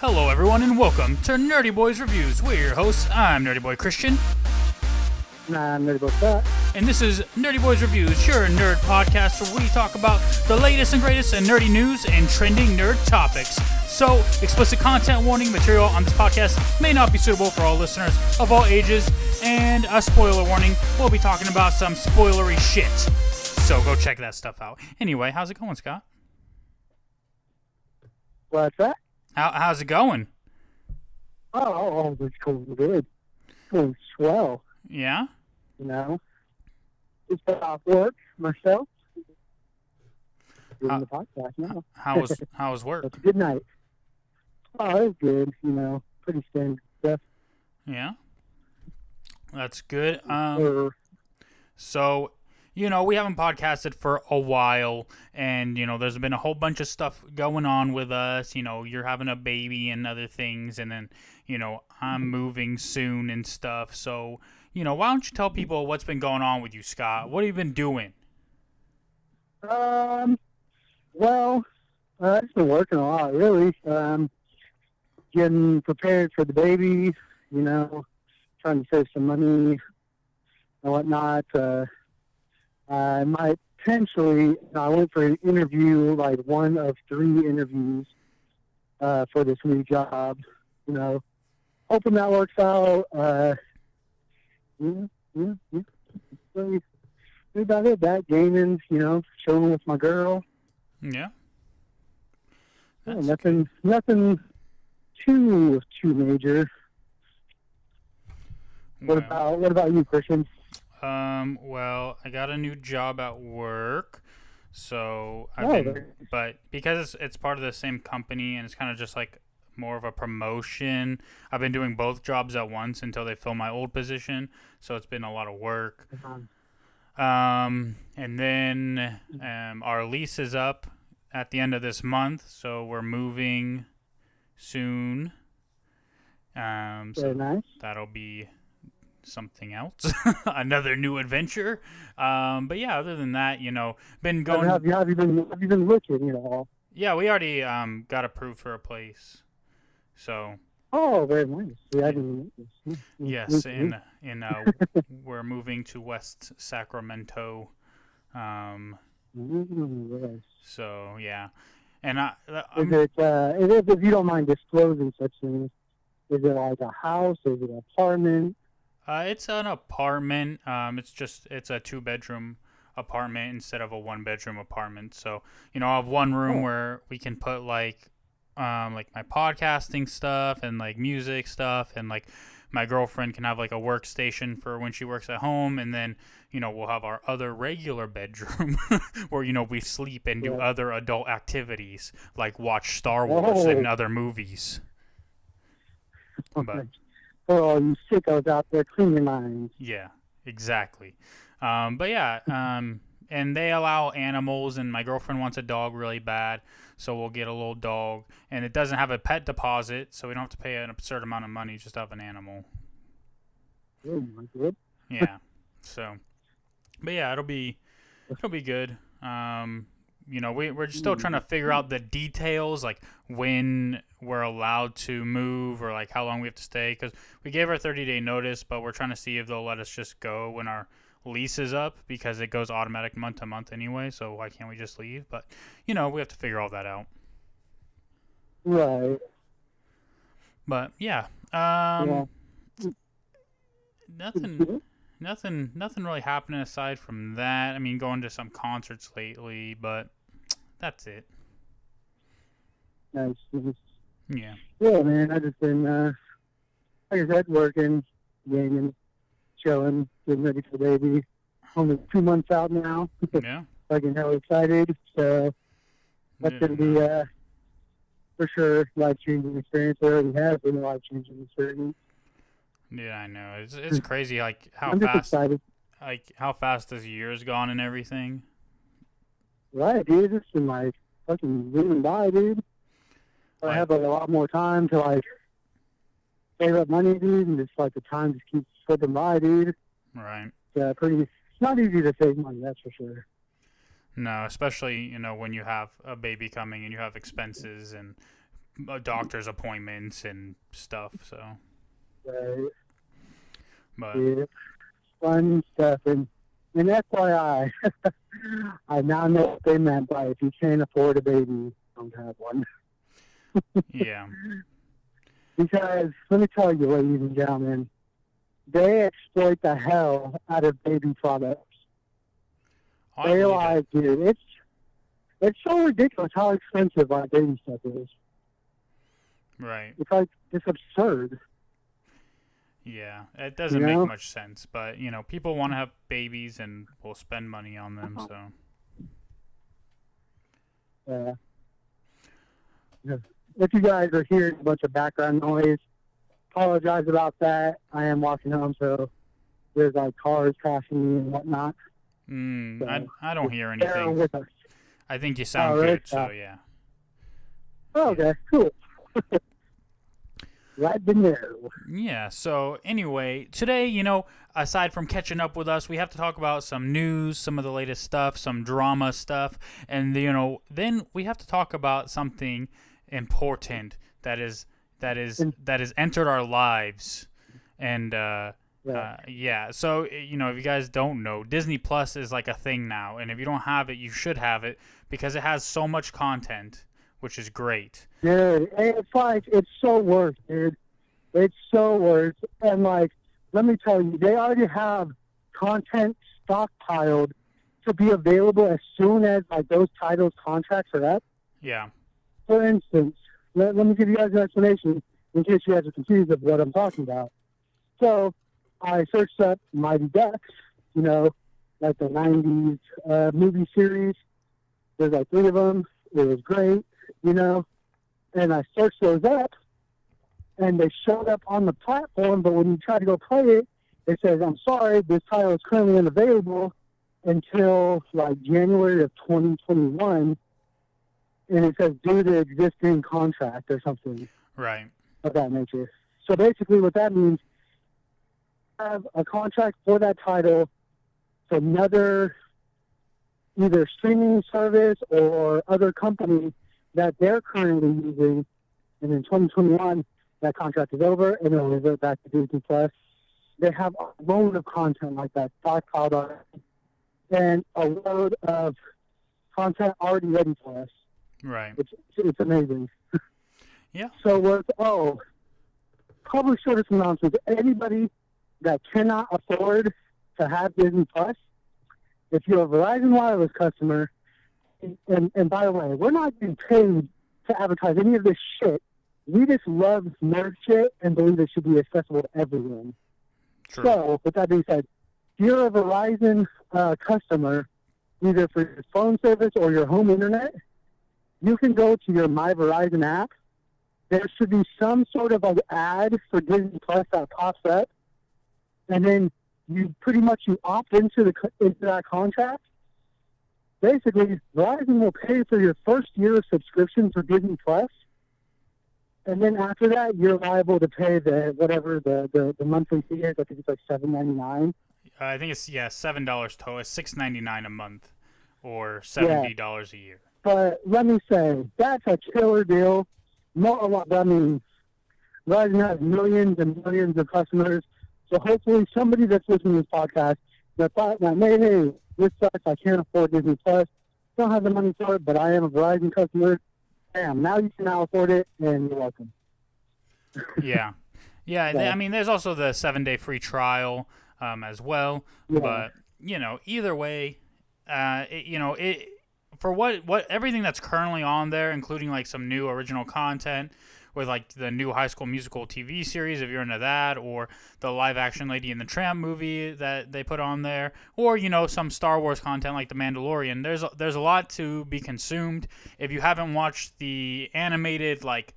Hello, everyone, and welcome to Nerdy Boys Reviews. We're your hosts. I'm Nerdy Boy Christian, Nah, I'm ready about that. and this is Nerdy Boys Reviews, your nerd podcast where we talk about the latest and greatest in nerdy news and trending nerd topics. So, explicit content warning material on this podcast may not be suitable for all listeners of all ages, and a spoiler warning, we'll be talking about some spoilery shit. So, go check that stuff out. Anyway, how's it going, Scott? What's that? How, how's it going? Oh, oh, it's going good. Going swell, Yeah? you know. Just got off work myself. Doing Uh, the podcast now. How was, how was work? It's a good night. Oh, it was good, you know. Pretty standard stuff. Yeah. That's good. Um, so, you know, we haven't podcasted for a while, and, you know, there's been a whole bunch of stuff going on with us. You know, you're having a baby and other things, and then, you know, I'm moving soon and stuff. So, you know, why don't you tell people what's been going on with you, Scott? What have you been doing? um, well, uh, I've been working a lot, really. Um, getting prepared for the baby, you know, trying to save some money and whatnot. Uh, I might potentially, I went for an interview, like one of three interviews uh, for this new job, you know, hoping that works out. Uh, yeah, yeah, yeah. Really, really about it. That gaming, you know, chilling with my girl. Yeah. Yeah, nothing, nothing too too major. What about what about you, Christian? Um, well, I got a new job at work. So I've Oh, been, but because it's, it's part of the same company and it's kind of just like more of a promotion, I've been doing both jobs at once until they fill my old position. So it's been a lot of work. Um, and then um, our lease is up at the end of this month, so we're moving soon. Um, so Very nice. that'll be something else, another new adventure. Um, but yeah, other than that, you know, been going. have you have you been have you been looking at all? Yeah, we already um got approved for a place. So Oh, very nice. Yeah, I didn't notice. Yeah, yeah. yes, in in uh, we're moving to West Sacramento. Um, yes. so yeah, and I, Is I'm, it uh, if, if you don't mind disclosing such things, is it like a house? Is it an apartment? Uh, it's an apartment. Um, it's just it's a two bedroom apartment instead of a one bedroom apartment. So you know, I have one room Oh. where we can put like um like my podcasting stuff and like music stuff and like my girlfriend can have like a workstation for when she works at home and then you know we'll have our other regular bedroom where you know we sleep and do Yeah. other adult activities like watch Star Wars and other movies. But- For all you sickos out there, clean your minds. Yeah, exactly. Um, but yeah, um, and they allow animals, and my girlfriend wants a dog really bad, so we'll get a little dog. And it doesn't have a pet deposit, so we don't have to pay an absurd amount of money just to have an animal. Oh my god. Yeah. so, but yeah, it'll be it'll be good. Um, you know, we we're still trying to figure out the details, like when we're allowed to move or like how long we have to stay. Because we gave our 30 day notice, but we're trying to see if they'll let us just go when our lease is up because it goes automatic month to month anyway. So why can't we just leave? But you know, we have to figure all that out. Right. But yeah, um, yeah. nothing. Mhm. nothing nothing really happening aside from that. I mean, going to some concerts lately, but that's it. Nice. Yeah. Yeah, man. I just been, uh, like I said, working, gaming, chilling, getting ready for the baby. Only two months out now. Yeah. Fucking hell excited. So that's Yeah. gonna be, uh, for sure, life changing experience. It already has been a life changing experience. Yeah, I know. It's it's crazy like how I'm just fast excited. like how fast this year's gone and everything. Right, dude. It's been like fucking zooming by, dude. I have like, a lot more time to like save up money, dude, and just like the time just keeps slipping by, dude. Right. It's uh, pretty. It's not easy to save money, that's for sure. No, especially, you know, when you have a baby coming and you have expenses and uh, doctor's appointments and stuff. So, Right. but Yeah. Fun stuff. And, and FYI, I now know what they meant by if you can't afford a baby, don't have one. yeah, Because let me tell you, ladies and gentlemen, they exploit the hell out of baby products. I They it. dude, it's it's so ridiculous how expensive our baby stuff is. right. It's like it's absurd. Yeah, it doesn't know? make much sense, but you know, people want to have babies and will spend money on them. So, Uh, if you guys are hearing a bunch of background noise, apologize about that. I am walking home, so there's like cars crashing me and whatnot. mm, I So, I don't hear anything. with us. I think you sound really? good. So Oh. yeah. Oh, okay, cool. right in there. Yeah, so anyway, today, you know, aside from catching up with us, we have to talk about some news, some of the latest stuff, some drama stuff, and you know, then we have to talk about something important that is that is that has entered our lives. And uh Yeah. uh, yeah, so you know, if you guys don't know, Disney Plus is like a thing now, and if you don't have it, you should have it because it has so much content, which is great. Dude, it's like it's so worth, dude. It's so worth. And like, let me tell you, they already have content stockpiled to be available as soon as like those titles contracts are up. Yeah. For instance, let, let me give you guys an explanation in case you guys are confused of what I'm talking about. So, I searched up Mighty Ducks, you know, like the 90s uh, movie series. There's like three of them. It was great, you know. And I searched those up, and they showed up on the platform, but when you try to go play it, it says, I'm sorry, this title is currently unavailable until like January of 2021 and it says due to existing contract or something Right. of that nature. So basically, what that means, you have a contract for that title for another either streaming service or other company that they're currently using, and in 2021 that contract is over and it'll revert back to Disney Plus. They have a load of content like that stockpiled already, and a load of content already ready for us. Right. It's it's amazing. Yeah. So what? Oh, public service announcements. Anybody that cannot afford to have Disney Plus, if you're a Verizon Wireless customer, and and by the way, we're not getting paid to advertise any of this shit. We just love nerd shit and believe it should be accessible to everyone. True. So, with that being said, if you're a Verizon uh, customer, either for your phone service or your home internet, you can go to your My Verizon app. There should be some sort of an ad for Disney Plus that pops up, and then you pretty much you opt into the into that contract. Basically, Verizon will pay for your first year of subscription for Disney Plus, and then after that, you're liable to pay the whatever the, the, the monthly fee is. I think it's like seven ninety nine. Uh, I think it's yeah, seven dollars total. It's six ninety nine a month, or seventy dollars a year. But let me say, that's a killer deal. Not a lot. I mean, Verizon has millions and millions of customers. So hopefully, somebody that's listening to this podcast that thought that, hey, hey, this sucks. I can't afford Disney Plus. Don't have the money for it, but I am a Verizon customer. Damn, now you can now afford it, and you're welcome. Yeah, yeah. I mean, there's also the seven day free trial um, as well. Yeah. But you know, either way, uh, it, you know, it for what what everything that's currently on there, including like some new original content with like the new High School Musical TV series, if you're into that, or the live action Lady and the Tramp movie that they put on there, or you know some Star Wars content like The Mandalorian. There's a, there's a lot to be consumed. If you haven't watched the animated like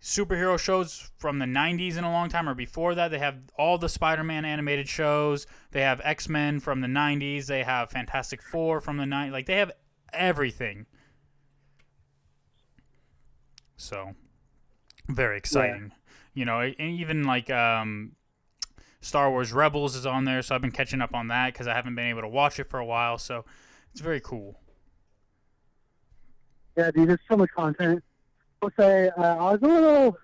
superhero shows from the 90s in a long time or before that. They have all the Spider Man animated shows. They have X Men from the 90s. They have Fantastic Four from the 90s. Like, they have everything. So, very exciting. You know, and even like um, Star Wars Rebels is on there. So, I've been catching up on that because I haven't been able to watch it for a while. So, it's very cool. Yeah, dude, there's so much content. I'll say uh, I was a little,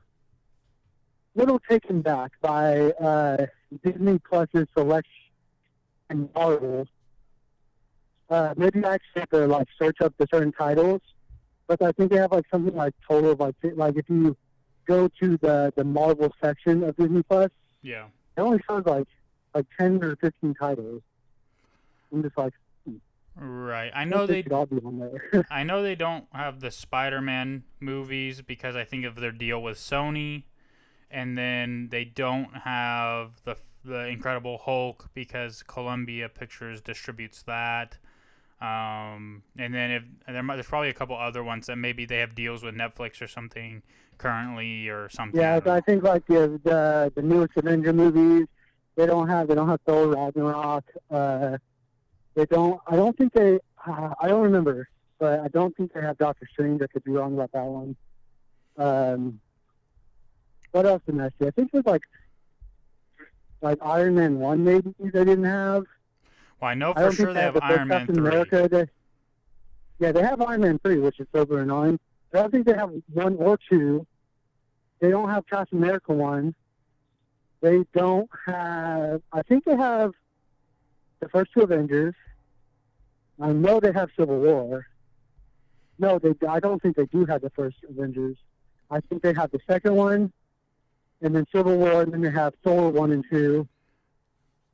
little taken back by uh, Disney Plus's selection and Marvel. Uh, maybe I actually have to like search up the certain titles, but I think they have like something like total of like like if you go to the the Marvel section of Disney Plus, Yeah. it only shows like like ten or fifteen titles. I'm just like, Right. I know they should all be on there. I know they don't have the Spider-Man movies because I think of their deal with Sony, and then they don't have the the Incredible Hulk because Columbia Pictures distributes that. Um, and then if there might, there's probably a couple other ones that maybe they have deals with Netflix or something currently or something. yeah, I think like the the, the newest Avenger movies, they don't have they don't have Thor Ragnarok. Uh, they don't. I don't think they. Uh, I don't remember, but I don't think they have Doctor Strange. I could be wrong about that one. Um, what else did I see? I think it was like like Iron Man one maybe they didn't have. Well, I know for don't sure they have Iron Man Captain three. America. They, yeah, they have Iron Man three, which is super annoying. But I don't think they have one or two. They don't have Captain America one. They don't have. I think they have the first two Avengers. I know they have Civil War. No, they. I don't think they do have the first Avengers. I think they have the second one, and then Civil War, and then they have Thor one and two.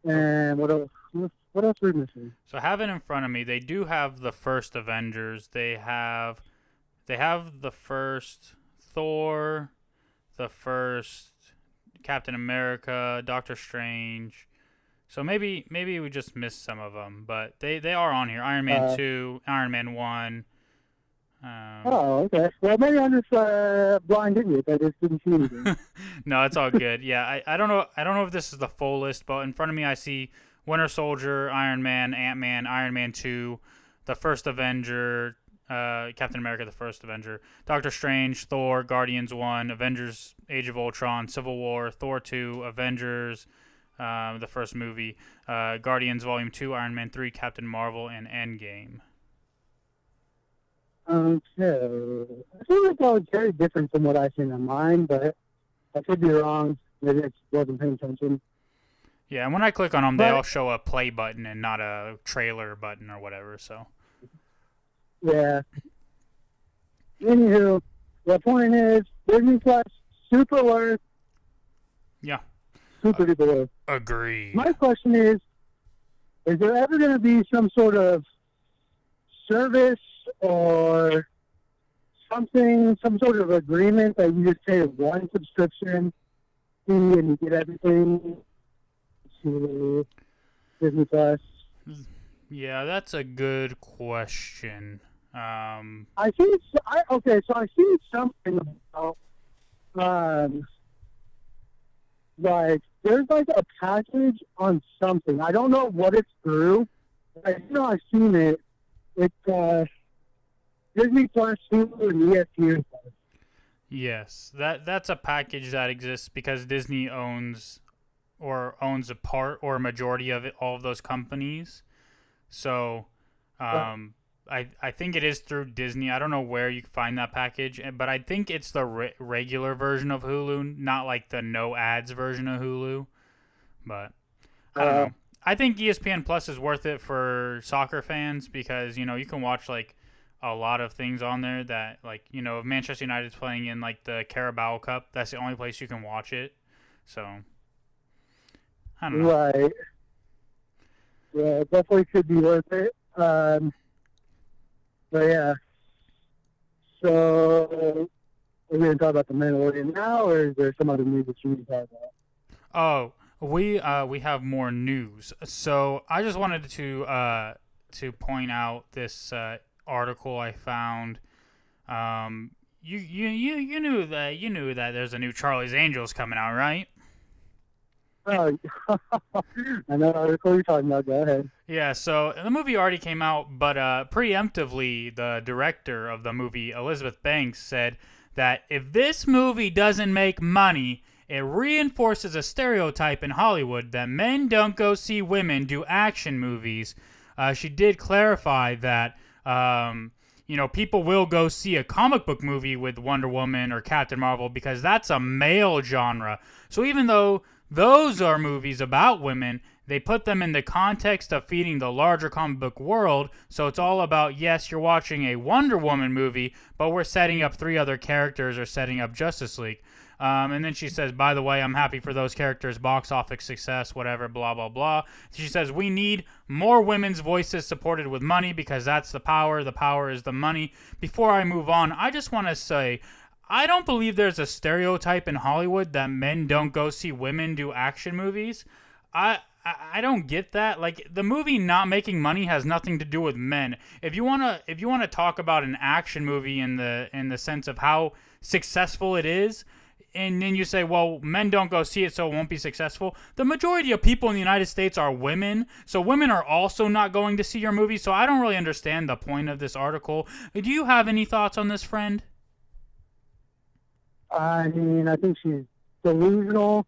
And what else? What else are we missing? So I have it in front of me. They do have the first Avengers. They have they have the first Thor, the first Captain America, Doctor Strange. So maybe maybe we just missed some of them, but they they are on here. Iron Man Uh, 2, Iron Man 1. Um, Oh, okay. Well, maybe I'm just uh, blind idiot. I just didn't see anything. no, it's all good. Yeah, I, I don't know I don't know if this is the full list, but in front of me I see Winter Soldier, Iron Man, Ant Man, Iron Man two, the first Avenger, uh, Captain America, the first Avenger, Doctor Strange, Thor, Guardians one, Avengers, Age of Ultron, Civil War, Thor two, Avengers, um, the first movie, uh, Guardians Volume two, Iron Man three, Captain Marvel, and Endgame. okay. I feel like that was very different from what I've seen on mine, but I could be wrong. Maybe I wasn't paying attention. Yeah, and when I click on them, they all show a play button and not a trailer button or whatever. So. Yeah. Anywho, the point is, Disney Plus, super worth. Yeah. Super duper worth. Agreed. My question is, is there ever going to be some sort of service or something, some sort of agreement that you just pay one subscription fee and you get everything to Disney Plus? Yeah, that's a good question. Um, I see. I okay. So I see something about um, like there's like a package on something. I don't know what it's through. But I know I've seen it. It's uh, Disney Plus, Hulu, and ESPN. Yes, that that's a package that exists because Disney owns or owns a part or a majority of it, all of those companies. So, um, I I think it is through Disney. I don't know where you can find that package, eh, but I think it's the re- regular version of Hulu, not like the no ads version of Hulu. But I don't Uh, know. I think ESPN Plus is worth it for soccer fans because you know you can watch like a lot of things on there that like you know if Manchester United's playing in like the Carabao Cup, that's the only place you can watch it. So I don't know. Right. Yeah, it definitely could be worth it. Um, but yeah. So, are we going to talk about the Mandalorian now, or is there some other news that you need to talk about? Oh, we uh we have more news. So I just wanted to uh to point out this uh, article I found. Um, you you you you knew that you knew that there's a new Charlie's Angels coming out, right? I know article you're talking about. Go ahead. Yeah, so the movie already came out, but uh, preemptively, the director of the movie, Elizabeth Banks, said that if this movie doesn't make money, it reinforces a stereotype in Hollywood that men don't go see women do action movies. Uh, she did clarify that, um, you know, people will go see a comic book movie with Wonder Woman or Captain Marvel because that's a male genre. So even though those are movies about women, they put them in the context of feeding the larger comic book world. So it's all about yes, you're watching a Wonder Woman movie, but we're setting up three other characters or setting up Justice League. Um, and then she says, by the way, I'm happy for those characters' box office success, whatever, blah, blah, blah. She says, we need more women's voices supported with money because that's the power. The power is the money. Before I move on, I just want to say, I don't believe there's a stereotype in Hollywood that men don't go see women do action movies. I I don't get that. Like the movie not making money has nothing to do with men. If you wanna if you wanna talk about an action movie in the in the sense of how successful it is, and then you say, well, men don't go see it, so it won't be successful. The majority of people in the United States are women, so women are also not going to see your movie. So I don't really understand the point of this article. Do you have any thoughts on this, friend? I mean, I think she's delusional,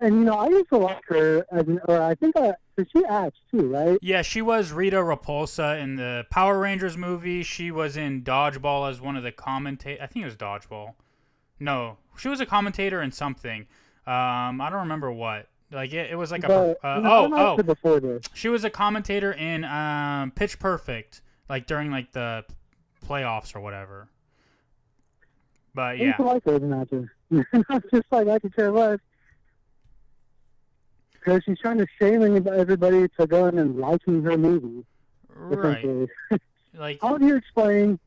and you know, I used to like her as an, or I think I, she acts too, right? Yeah, she was Rita Repulsa in the Power Rangers movie. She was in Dodgeball as one of the commentators. I think it was Dodgeball. No, she was a commentator in something. Um, I don't remember what. Like it, it was like a uh, oh oh before this. she was a commentator in um, Pitch Perfect, like during like the playoffs or whatever. But yeah, I like an actor. just like I could care less because she's trying to shame everybody to go in and liking her movie. Right. like how do you explain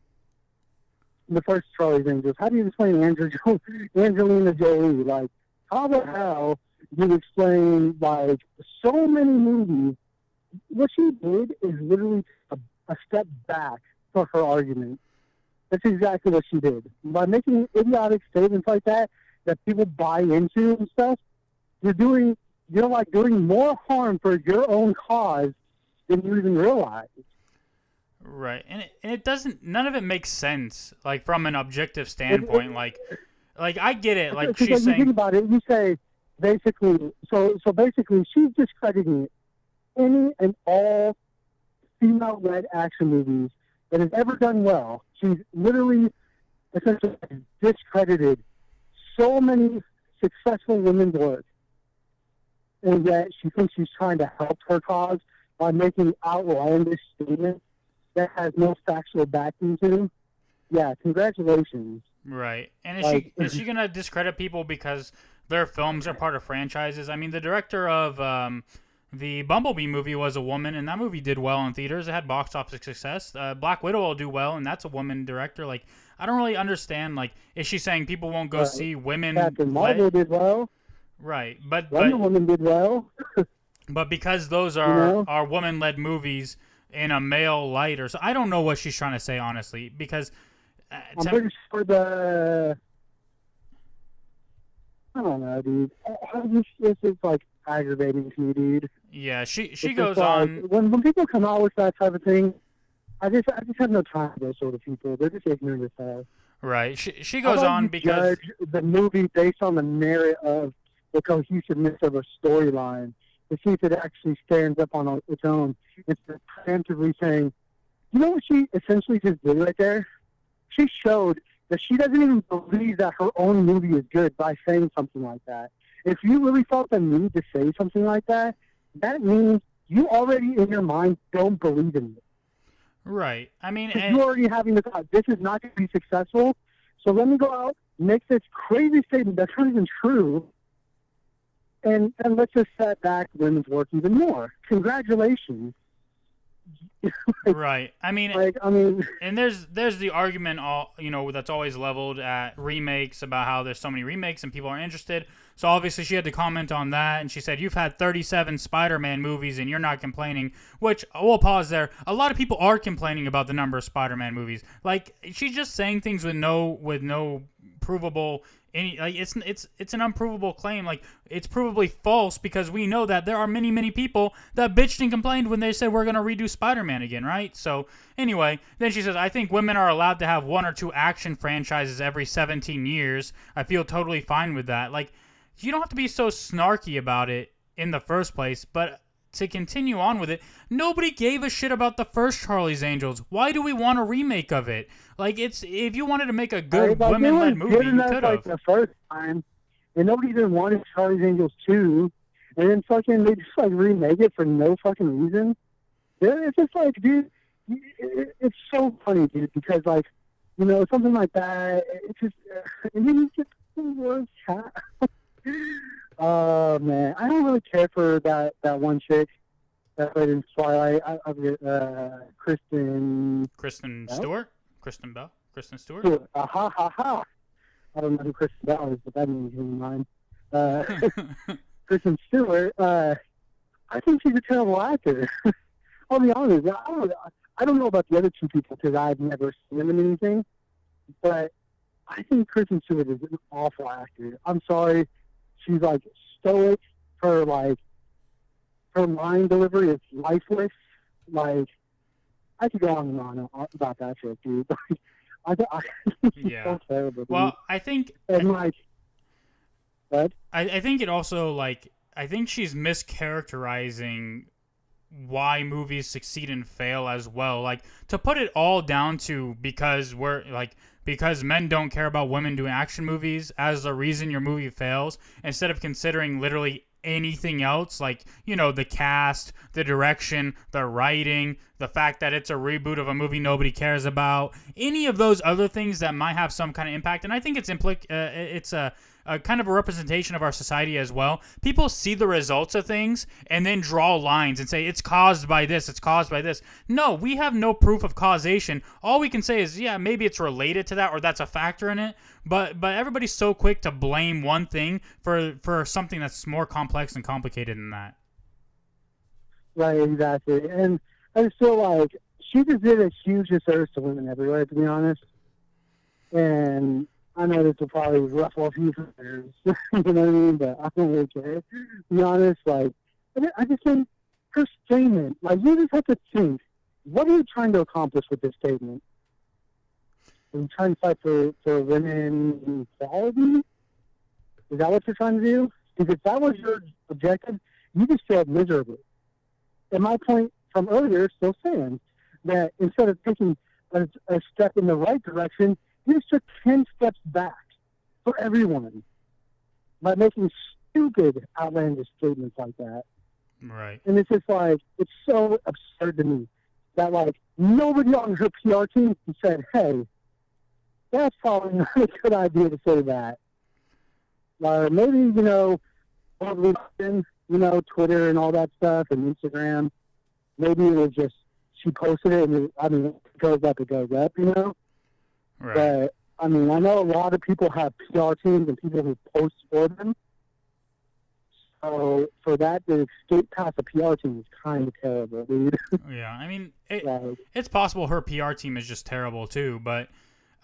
the first Charlie's Angels? How do you explain Andrew jo- Angelina Jolie? Like how the hell do you explain like so many movies? What she did is literally a, a step back for her argument. That's exactly what she did. By making idiotic statements like that that people buy into and stuff, you're doing you're like doing more harm for your own cause than you even realize. Right, and it, and it doesn't. None of it makes sense. Like from an objective standpoint, like like I get it. Like she's you saying think about it. You say basically. So so basically, she's discrediting any and all female-led action movies that has ever done well. She's literally essentially discredited so many successful women's work, and yet she thinks she's trying to help her cause by making outlandish statements that has no factual backing to. them. Yeah, congratulations. Right. And is like, she is she gonna discredit people because their films are part of franchises? I mean, the director of um, the Bumblebee movie was a woman, and that movie did well in theaters. It had box office success. Uh, Black Widow will do well, and that's a woman director. Like, I don't really understand. Like, is she saying people won't go see women? Captain Marvel did well. Right, but Wonder but, Woman did well. but because those are you know? are woman led movies in a male light, or so, I don't know what she's trying to say honestly. Because uh, I'm pretty sure the I don't know, dude. This is like aggravating to me, dude. Yeah, she she it's goes uh, on when when people come out with that type of thing. I just I just have no time for those sort of people. They're just ignorant as hell. Right. She she goes on because the movie based on the merit of the cohesiveness of a storyline to see if it actually stands up on its own instead of preemptively saying, you know what she essentially just did right there? She showed that she doesn't even believe that her own movie is good by saying something like that. If you really felt the need to say something like that, that means you already in your mind don't believe in it. Right. I mean, and... you're already having the thought, this is not going to be successful. So let me go out, make this crazy statement that's not even true, and and let's just set back women's work even more. Congratulations. like, right. I mean, like I mean, and there's there's the argument all you know that's always leveled at remakes about how there's so many remakes and people are interested. So obviously she had to comment on that, and she said, "You've had 37 Spider-Man movies, and you're not complaining." Which we'll pause there. A lot of people are complaining about the number of Spider-Man movies. Like she's just saying things with no with no provable any like it's it's it's an unprovable claim like it's provably false because we know that there are many many people that bitched and complained when they said we're going to redo spider-man again right so anyway then she says i think women are allowed to have one or two action franchises every 17 years i feel totally fine with that like you don't have to be so snarky about it in the first place but to continue on with it, nobody gave a shit about the first Charlie's Angels. Why do we want a remake of it? Like it's if you wanted to make a good Like, women led movie, you could like have. the first time, and nobody even wanted Charlie's Angels two, and then fucking they just like remake it for no fucking reason. It's just like, dude, it- it- it's so funny, dude, because like, you know, something like that, it's just, and then you just the worst Oh man, I don't really care for that that one chick that played in Twilight. I, I uh, Kristen Kristen Bell? Stewart, Kristen Bell, Kristen Stewart. Stewart. Ah, ha ha ha. I don't know who Kristen Bell is, but that means in mine. Uh, Kristen Stewart. Uh, I think she's a terrible actor. I'll be honest. I don't. I don't know about the other two people because I've never seen them in anything. But I think Kristen Stewart is an awful actor. I'm sorry. She's like stoic. Her like her line delivery is lifeless. Like I could go on and on about that shit, dude. Like, I, I Yeah. so terrible. Dude. well, I think and like, what? I, I think it also like I think she's mischaracterizing why movies succeed and fail as well. Like to put it all down to because we're like because men don't care about women doing action movies as the reason your movie fails instead of considering literally anything else like you know the cast the direction the writing the fact that it's a reboot of a movie nobody cares about any of those other things that might have some kind of impact. And i think it's implic- uh, it's a a kind of a representation of our society as well. People see the results of things and then draw lines and say it's caused by this, it's caused by this. No, we have no proof of causation. All we can say is, yeah, maybe it's related to that or that's a factor in it. But but everybody's so quick to blame one thing for for something that's more complex and complicated than that. Right, exactly. And I just feel like she just did a huge disservice to women everywhere, to be honest. And I know this will probably ruffle a few feathers, you know what I mean? But I don't really care. To be honest, like, I just think her statement, like, you just have to think, what are you trying to accomplish with this statement? Are you trying to fight for, for women equality? Is that what you're trying to do? Because if that was your objective, you just failed miserably. And my point from earlier still stands that instead of taking a, a step in the right direction, you just took 10 steps back for everyone by making stupid, outlandish statements like that. Right. And it's just like, it's so absurd to me that, like, nobody on her PR team said, hey, that's probably not a good idea to say that. Or maybe, you know, you know, Twitter and all that stuff, and Instagram, maybe it was just, she posted it, and it, I mean, it goes up, it goes up, you know? Right. But, I mean, I know a lot of people have PR teams and people who post for them. So for that to escape past the PR team is kind of terrible, dude. Yeah. I mean, it, like, it's possible her PR team is just terrible too, but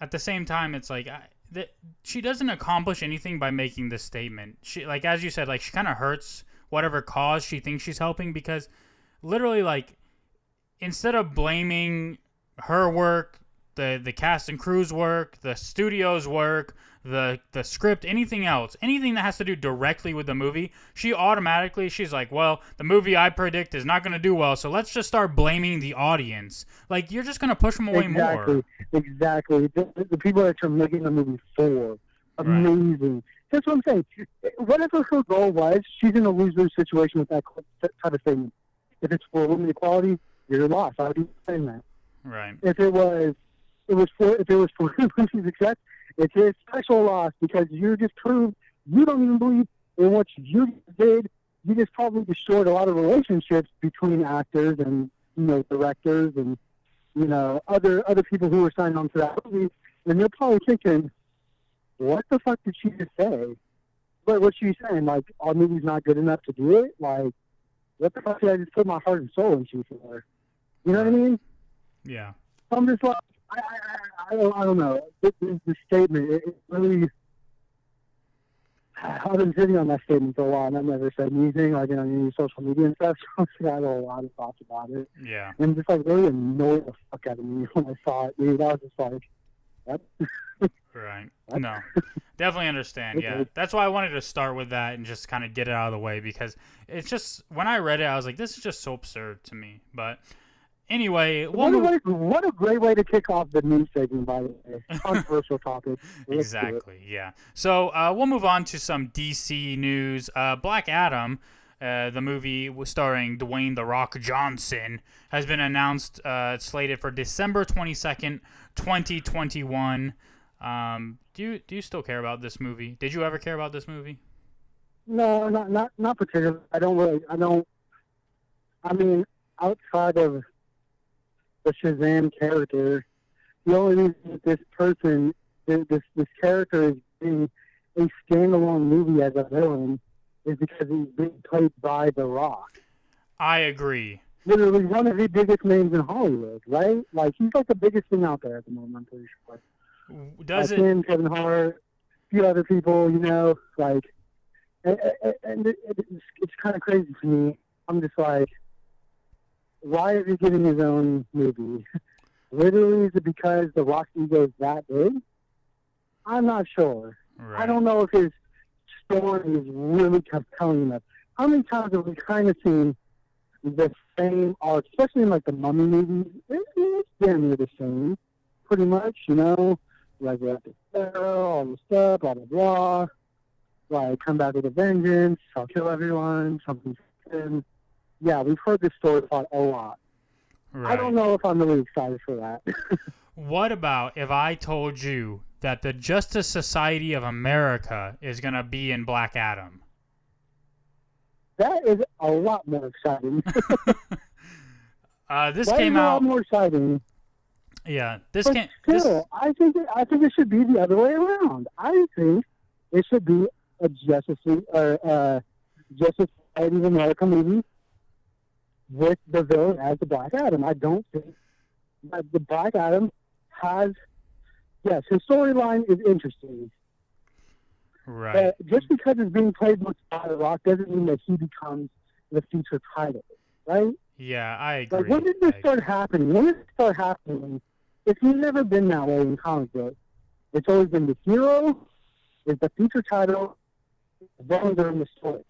at the same time, it's like I, that she doesn't accomplish anything by making this statement. She like as you said, like she kind of hurts whatever cause she thinks she's helping because literally like instead of blaming her work, the the cast and crew's work, the studio's work, the the script, anything else, anything that has to do directly with the movie, she automatically she's like, well, the movie I predict is not going to do well, so let's just start blaming the audience. Like you're just going to push them away exactly, more. exactly. The, the people that you're making the movie for, Right. amazing. That's what I'm saying. Whatever her goal was, she's in a lose-lose situation with that type of thing. If it's for women equality, you're lost. I would be saying that. Right. if it was it was for if it was for women's success, it's a special loss because you just proved you don't even believe in what you did. You just probably destroyed a lot of relationships between actors and you know directors and you know other other people who were signed on to that movie, and they're probably thinking, "What the fuck did she just say?" But what's she saying? Like our movie's not good enough to do it? Like what the fuck did I just put my heart and soul into for? You know what I mean? Yeah. I'm just like, I, I, I, I, don't, I don't know. This, this, this statement, it, it really. I've been sitting on that statement for a while, and I've never said anything like on any social media and stuff. So I had a lot of thoughts about it, Yeah. and it just like really annoyed the fuck out of me when I saw it, dude. I was just like, What? Right. What? No. Definitely understand. Yeah. That's why I wanted to start with that and just kind of get it out of the way because it's just when I read it, I was like, this is just so absurd to me. But anyway, we'll What a, move. way, what a great way to kick off the news segment, by the way. Controversial topic. Let's. Exactly. Yeah. So uh, we'll move on to some DC news. Uh, Black Adam, uh, the movie starring Dwayne the Rock Johnson, has been announced. Uh, slated for December twenty second, twenty twenty one. Um, do you do you still care about this movie? Did you ever care about this movie? No, not not not particularly. I don't really. I don't. I mean, outside of the Shazam character, the only reason that this person, this this, character is being a standalone movie as a villain is because he's being played by The Rock. I agree. Literally one of the biggest names in Hollywood, right? Like he's like the biggest thing out there at the moment. I'm pretty sure. Does like it? him, Kevin Hart, a few other people, you know, like, and, and- and it's, it's kind of crazy to me. I'm just like, why is he getting his own movie? Literally, is it because the Rock ego is that big? I'm not sure. Right. I don't know if his story is really compelling enough. How many times have we kind of seen the same arc, especially in like the Mummy movies? It, it's damn near the same, pretty much. You know, like we have to Pharaoh, all this stuff, blah blah blah. Like come back with a vengeance, I'll kill everyone, something's happened. Yeah, we've heard this story a lot. Right. I don't know if I'm really excited for that. What about if I told you that the Justice Society of America is gonna be in Black Adam? that is a lot more exciting. Uh, this that came is a lot out. more exciting. Yeah, this But came. still, This, I think it, I think it should be the other way around. I think it should be a Justice or uh, Justice Society of America movie with the villain as the Black Adam. I don't think that the Black Adam has. Yes, his storyline is interesting, right. but just because it's being played with by The Rock doesn't mean that he becomes the future title, right? Yeah, I agree. Like, when did this I- start happening? When did it start happening? It's never been that way in comic books. It's always been the hero is the future title, the villains are the story.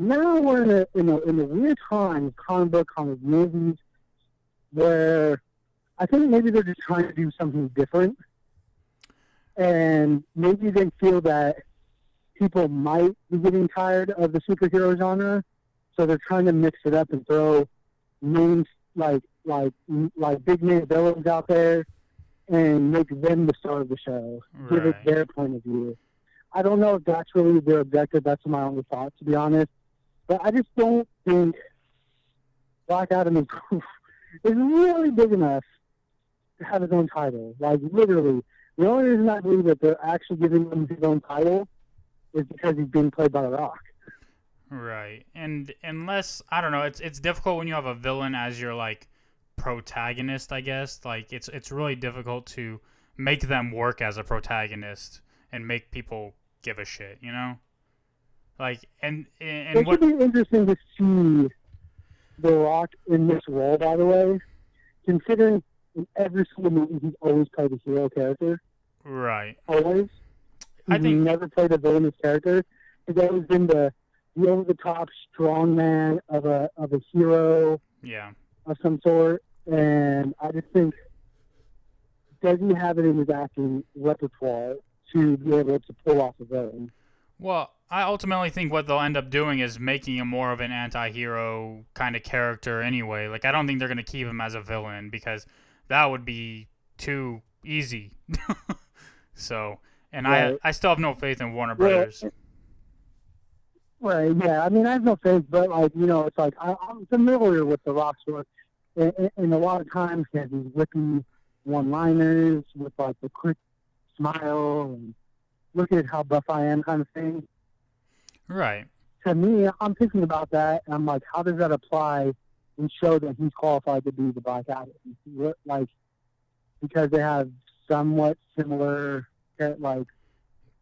Now we're in a in a in a weird time of comic book comic movies where I think maybe they're just trying to do something different, and maybe they feel that people might be getting tired of the superhero genre, so they're trying to mix it up and throw names like like like big name villains out there and make them the star of the show. Give it their point of view. I don't know if that's really their objective. That's my only thought, to be honest. But I just don't think Black Adam is, is really big enough to have his own title. Like literally, the only reason I believe that they're actually giving him his own title is because he's being played by The Rock. Right. And unless I don't know, it's it's difficult when you have a villain as your like protagonist, I guess. Like it's it's really difficult to make them work as a protagonist and make people give a shit, you know? Like and and, It what could be interesting to see The Rock in this role, by the way, considering in every single movie he's always played a hero character. right. Always. I He's think- never played a villainous character. He's always been the the over the top strong man of a of a hero Yeah. of some sort. And I just think does he have it in his acting repertoire to be able to pull off a villain? Well, I ultimately think what they'll end up doing is making him more of an anti-hero kind of character anyway. Like I don't think they're going to keep him as a villain because that would be too easy. so, and Right. I I still have no faith in Warner Brothers. Right, yeah. I mean, I have no faith, but like you know, it's like I, I'm familiar with the Rock's work, and, and- and a lot of times he has these witty one-liners with like the quick smile and look at how buff I am kind of thing. Right. To me, I'm thinking about that, and I'm like, how does that apply and show that he's qualified to be the Black Adam? Like, because they have somewhat similar, like,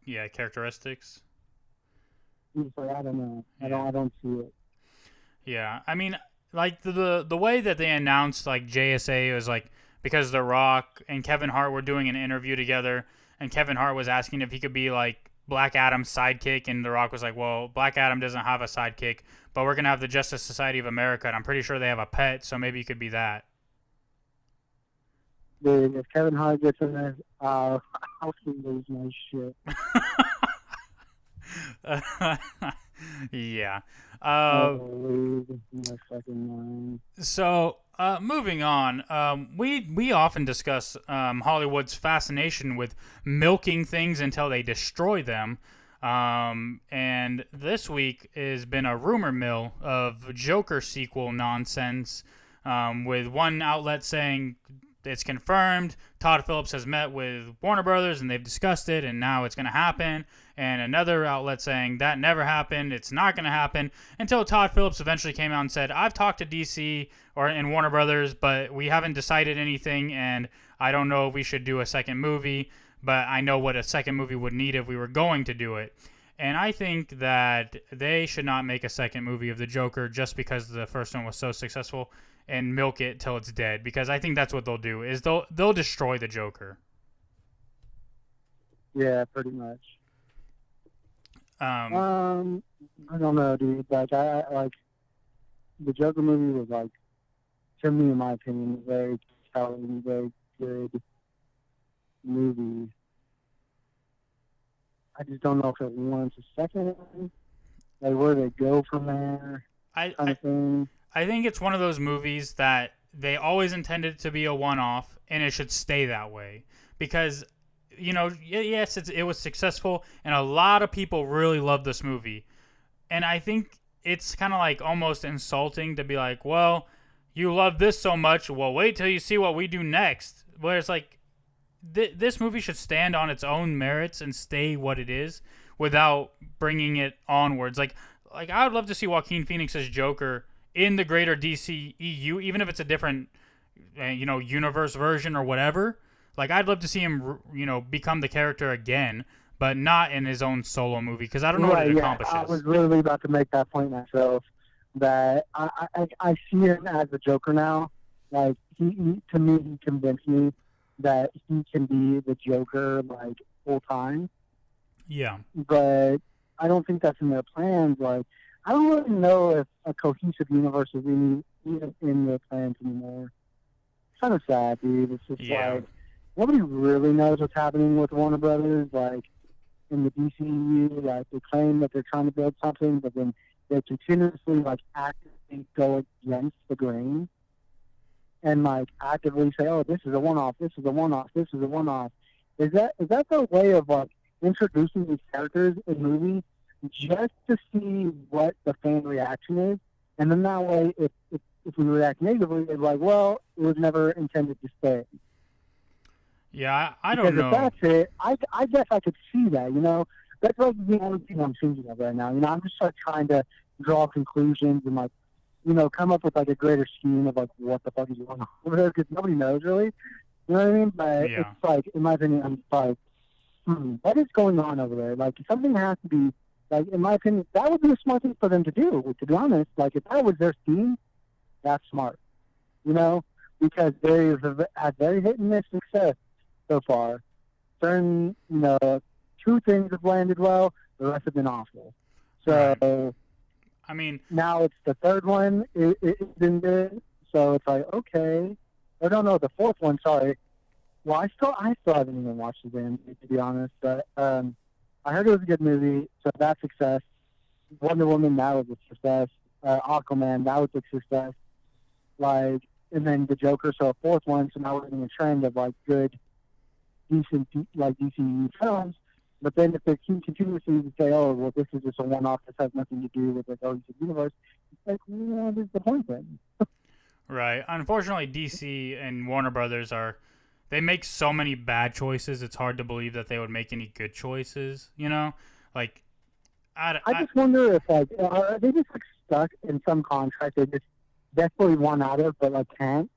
Yeah, characteristics. I don't know, I don't, I don't see it. Yeah, I mean, like the the, the way that they announced like JSA was like because The Rock and Kevin Hart were doing an interview together, and Kevin Hart was asking if he could be like Black Adam's sidekick, and The Rock was like, "Well, Black Adam doesn't have a sidekick, but we're gonna have the Justice Society of America, and I'm pretty sure they have a pet, so maybe you could be that." Dude, if Kevin Hart gets in there, uh, I'll lose my shit. yeah. Uh, I'll lose my fucking mind. So, uh, moving on, um, we we often discuss um, Hollywood's fascination with milking things until they destroy them. Um, and this week has been a rumor mill of Joker sequel nonsense, um, with one outlet saying it's confirmed. Todd Phillips has met with Warner Brothers and they've discussed it, and now it's going to happen. And another outlet saying that never happened, it's not going to happen. Until Todd Phillips eventually came out and said, "I've talked to DC or in Warner Brothers, but we haven't decided anything, and I don't know if we should do a second movie, but I know what a second movie would need if we were going to do it." And I think that they should not make a second movie of the Joker just because the first one was so successful and milk it till it's dead because I think that's what they'll do is they'll they'll destroy the Joker. Yeah, pretty much. Um, Um, I don't know, dude. Like, I, I like the Joker movie was like, to me, in my opinion, a very telling, very good movie. I just don't know if it warrants a second one. Like, where they go from there, I, I. I think it's one of those movies that they always intended to be a one-off, and it should stay that way because you know yes it was successful and a lot of people really love this movie. And i think it's kind of like almost insulting to be like well you love this so much well wait till you see what we do next. Where it's like th- this movie should stand on its own merits and stay what it is without bringing it onwards. Like like i would love to see joaquin phoenix's joker in the greater dc eu even if it's a different uh, you know universe version or whatever like I'd love to see him, you know, become the character again, but not in his own solo movie because I don't know what right, it yeah. accomplishes. I was literally about to make that point myself. That I, I, I see him as a Joker now. Like he, he, to me, he convinced me that he can be the Joker like full time. yeah, But I don't think that's in their plans. Like I don't really know if a cohesive universe is even even in their plans anymore. It's kind of sad, dude. It's just Yeah. like nobody really knows what's happening with Warner Brothers. Like in the DCU, like they claim that they're trying to build something, but then they continuously like actively go against the grain and like actively say, "Oh, this is a one-off. This is a one-off. This is a one-off." Is that is that the way of like introducing these characters in movies just to see what the fan reaction is, and then that way, if if, if we react negatively, it's like, well, it was never intended to stay. Yeah, I, I don't Because know. if that's it, I, I guess I could see that. You know, that's like the only thing I'm thinking of right now. You know, I'm just like trying to draw conclusions and like, you know, come up with like a greater scheme of like what the fuck is going on over there because nobody knows really. You know what I mean? But Yeah. it's like, in my opinion, I'm like, hmm, what is going on over there? Like, something has to be. Like, in my opinion, that would be a smart thing for them to do. To be honest, like if that was their scheme, that's smart. You know, because they've had very hit and miss success so far. Certain, you know, two things have landed well, the rest have been awful. So I mean, now it's the third one, it, it, it's been good. So it's like, okay. I don't know the fourth one, sorry. Well, I still, I still haven't even watched the thing, to be honest. But um, I heard it was a good movie, so that's success. Wonder Woman, that was a success. Uh, Aquaman, that was a success. Like, and then the Joker, so a fourth one. So now we're in a trend of like good, decent, like DCU films. But then if they keep continuously to say, oh, well, this is just a one-off, this has nothing to do with the cohesive universe, it's like, what is the point then? right? Unfortunately, DC and Warner Brothers are they make so many bad choices. It's hard to believe that they would make any good choices. You know, like I, I just wonder if, like, are they just like stuck in some contract they just desperately want out of, but like can't?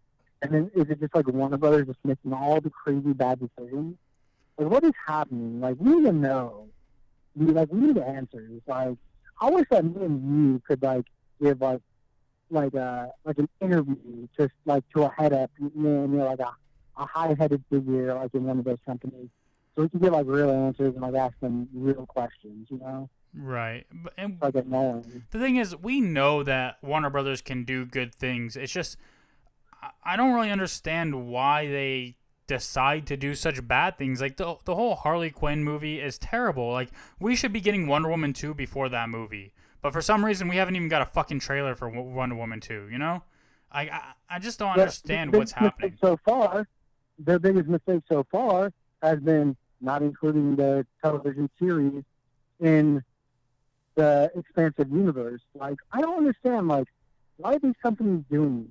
And then is it just like Warner Brothers just making all the crazy bad decisions? Like, what is happening? Like, we need to know. We like we need answers. Like, I wish that me and you could like give like like a like an interview just like to a head up, you know, you know, like a a high-headed figure like in one of those companies, so we can get like real answers and like ask them real questions. You know, Right. But, and like annoying. the thing is, we know that Warner Brothers can do good things. It's just I- don't really understand why they decide to do such bad things. Like the the whole Harley Quinn movie is terrible. Like we should be getting Wonder Woman 2 before that movie. But for some reason we haven't even got a fucking trailer for Wo- Wonder Woman 2, you know? I I, I just don't understand what's happening. So far, their biggest mistake so far has been not including the television series in the expansive universe. Like, I don't understand. Like, why are these companies doing this?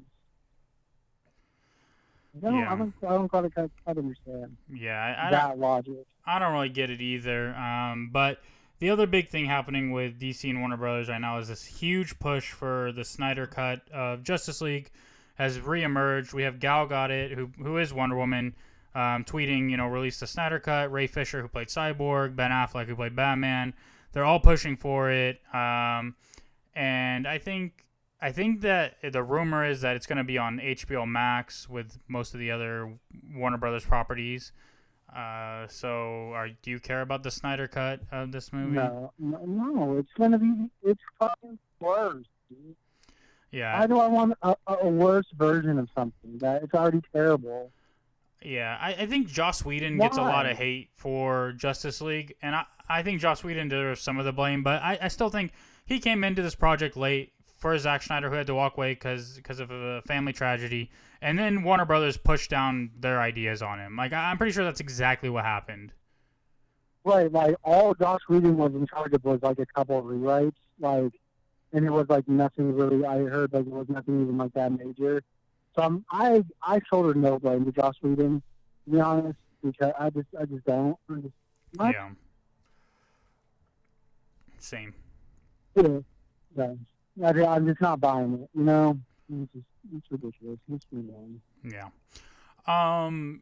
I don't, Yeah. I don't, I don't quite, quite, quite understand Yeah, I, I, that logic. I don't really get it either. Um, but the other big thing happening with DC and Warner Brothers right now is this huge push for the Snyder cut of Justice League has reemerged. We have Gal Gadot, who who is Wonder Woman, um, tweeting, you know, release the Snyder cut. Ray Fisher, who played Cyborg, Ben Affleck, who played Batman, they're all pushing for it. Um, and I think I think that the rumor is that it's going to be on HBO Max with most of the other Warner Brothers properties. Uh, so, are do you care about the Snyder cut of this movie? No, no, it's gonna be, it's fucking worse. Dude. Yeah, Why do I want a, a worse version of something that it's already terrible? yeah. I, I think Joss Whedon gets a lot of hate for Justice League, and I, I think Joss Whedon deserves some of the blame, but I, I still think he came into this project late for Zack Snyder, who had to walk away because because of a family tragedy, and then Warner Brothers pushed down their ideas on him. Like I'm pretty sure that's exactly what happened. Right, like all Joss Whedon was in charge of was like a couple of rewrites, like, and it was like nothing really. I heard like it was nothing even like that major. So I'm, I I shoulder no blame to Joss Whedon, to be honest, because I just I just don't. I just? Yeah. Same. Yeah. Yeah. I, I'm just not buying it. You know, it's just it's ridiculous. It's annoying. Yeah. Um,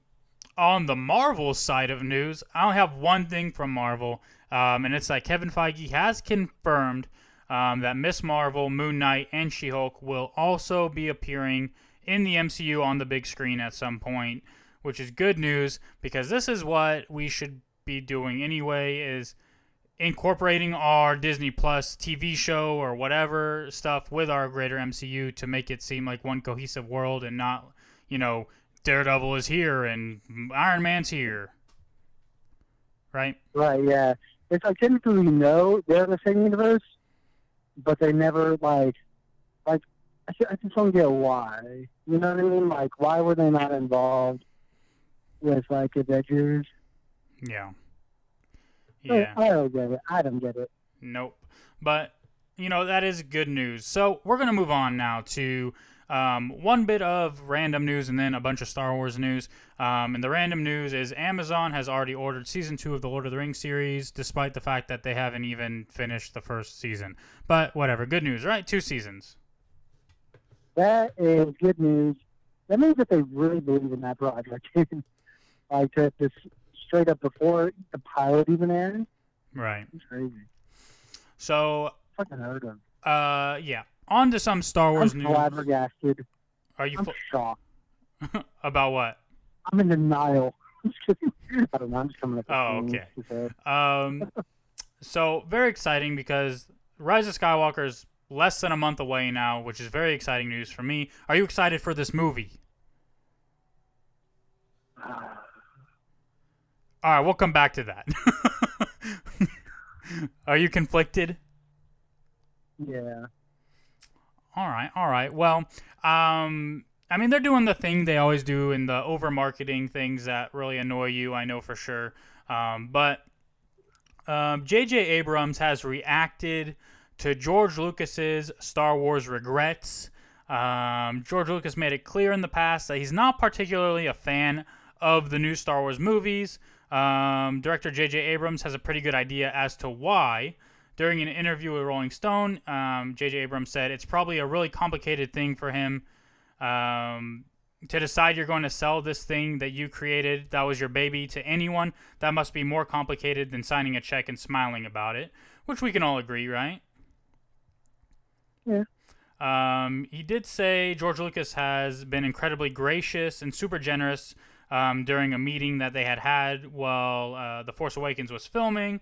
on the Marvel side of news, I only have one thing from Marvel, um, and it's that Kevin Feige has confirmed um, that Miss Marvel, Moon Knight, and She Hulk will also be appearing in the MCU on the big screen at some point, which is good news because this is what we should be doing anyway. Is incorporating our Disney Plus TV show or whatever stuff with our greater MCU to make it seem like one cohesive world and not, you know, Daredevil is here and Iron Man's here. Right? Right, yeah. It's like technically we know they're in the same universe, but they never like like I I just don't get why. You know what I mean? Like why were they not involved with like Avengers? Yeah. Yeah. I don't get it. I don't get it. Nope. But you know that is good news. So we're gonna move on now to um, one bit of random news and then a bunch of Star Wars news. Um, and the random news is Amazon has already ordered season two of the Lord of the Rings series, despite the fact that they haven't even finished the first season. But whatever, good news, right? Two seasons. That is good news. That means that they really believe in that project. like to just straight up before the pilot even aired. Right. It's crazy. So, Fucking heard of. uh, yeah. On to some Star Wars I'm news. flabbergasted. Are you I'm fl- shocked. about what? I'm in denial. I'm just don't know. I'm just coming up with Oh, okay. Um, so very exciting because Rise of Skywalker is less than a month away now, which is very exciting news for me. Are you excited for this movie? All right, we'll come back to that. Are you conflicted? Yeah. All right, all right. Well, um, I mean, they're doing the thing they always do in the over marketing things that really annoy you. I know for sure. Um, but um, J.J. Abrams has reacted to George Lucas's Star Wars regrets. Um, George Lucas made it clear in the past that he's not particularly a fan of the new Star Wars movies. Um, director J.J. Abrams has a pretty good idea as to why. During an interview with Rolling Stone, um, J.J. Abrams said it's probably a really complicated thing for him um, to decide you're going to sell this thing that you created, that was your baby, to anyone. That must be more complicated than signing a check and smiling about it, which we can all agree, right? Yeah. Um, he did say George Lucas has been incredibly gracious and super generous um, during a meeting that they had had while uh, The Force Awakens was filming.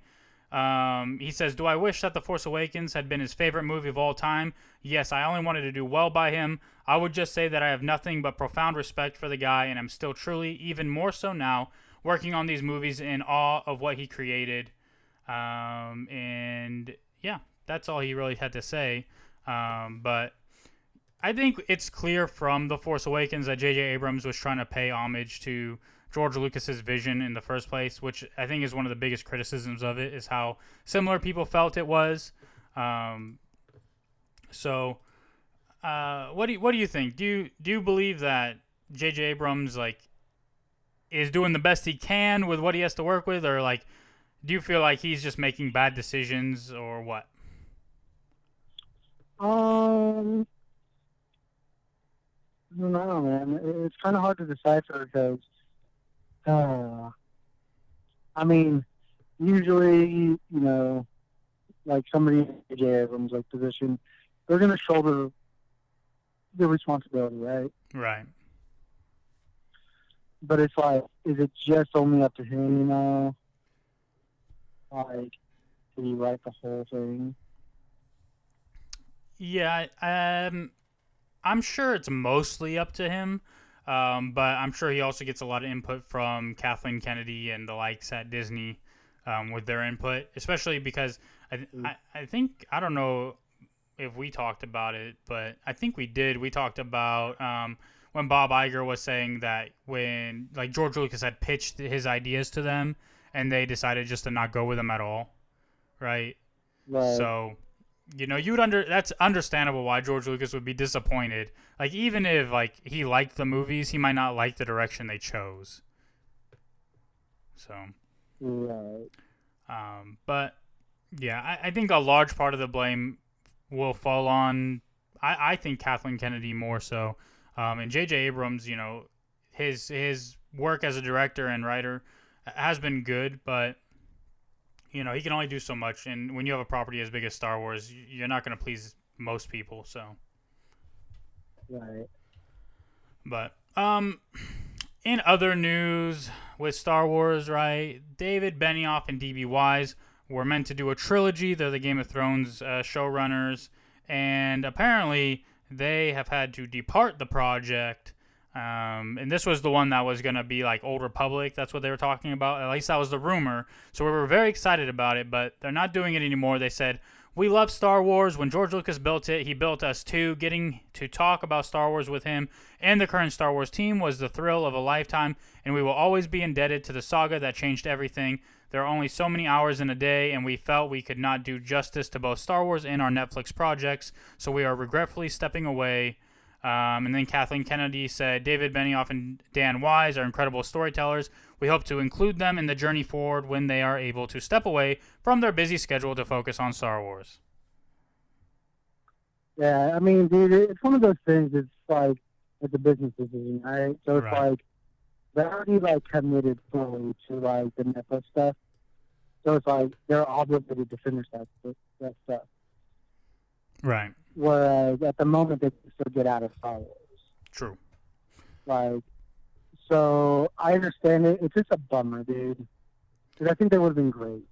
Um, he says, Do I wish that The Force Awakens had been his favorite movie of all time? Yes, I only wanted to do well by him. I would just say that I have nothing but profound respect for the guy, and I'm still truly, even more so now, working on these movies in awe of what he created. Um, and yeah, that's all he really had to say. Um, but I think it's clear from The Force Awakens that J.J. Abrams was trying to pay homage to George Lucas's vision in the first place, which I think is one of the biggest criticisms of it, is how similar people felt it was. Um, so, uh, what do you, what do you think? Do you do you believe that J.J. Abrams like is doing the best he can with what he has to work with, or like do you feel like he's just making bad decisions, or what? Um, I don't know, man. It's kind of hard to decipher because, uh, I mean, usually, you know, like somebody in J.J. Abrams' like position, they're going to shoulder the responsibility, right? Right. But it's like, is it just only up to him, you know? Like, did he write the whole thing? Yeah, um, I'm sure it's mostly up to him, um, but I'm sure he also gets a lot of input from Kathleen Kennedy and the likes at Disney um, with their input, especially because I, I, I think I don't know if we talked about it, but I think we did. We talked about um, when Bob Iger was saying that when like George Lucas had pitched his ideas to them and they decided just to not go with them at all, right? Right. So, you know, you'd under that's understandable why George Lucas would be disappointed. Like even if like he liked the movies, he might not like the direction they chose. So, right. um, but yeah, I, I think a large part of the blame will fall on I, I think Kathleen Kennedy more so. Um, and J.J. Abrams, you know, his his work as a director and writer has been good, but you know he can only do so much. And when you have a property as big as Star Wars, you're not going to please most people. So, Right. but um, in other news with Star Wars, right? David Benioff and DB Weiss were meant to do a trilogy. They're the Game of Thrones uh, showrunners, and apparently they have had to depart the project. Um, and this was the one that was going to be like Old Republic. That's what they were talking about. At least that was the rumor. So we were very excited about it, but they're not doing it anymore. They said, We love Star Wars. When George Lucas built it, he built us too. Getting to talk about Star Wars with him and the current Star Wars team was the thrill of a lifetime, and we will always be indebted to the saga that changed everything. There are only so many hours in a day, and we felt we could not do justice to both Star Wars and our Netflix projects, so we are regretfully stepping away. Um, and then Kathleen Kennedy said, David Benioff and Dan Weiss are incredible storytellers. We hope to include them in the journey forward when they are able to step away from their busy schedule to focus on Star Wars. Yeah, I mean, dude, it's one of those things. It's like it's a business decision, right? So it's Right. like they're already like committed fully to like the Netflix stuff. So it's like they're obligated to finish that that stuff. Right. Whereas at the moment they can still get out of Star Wars. True. Like, so I understand it. It's just a bummer, dude. Because I think they would have been great.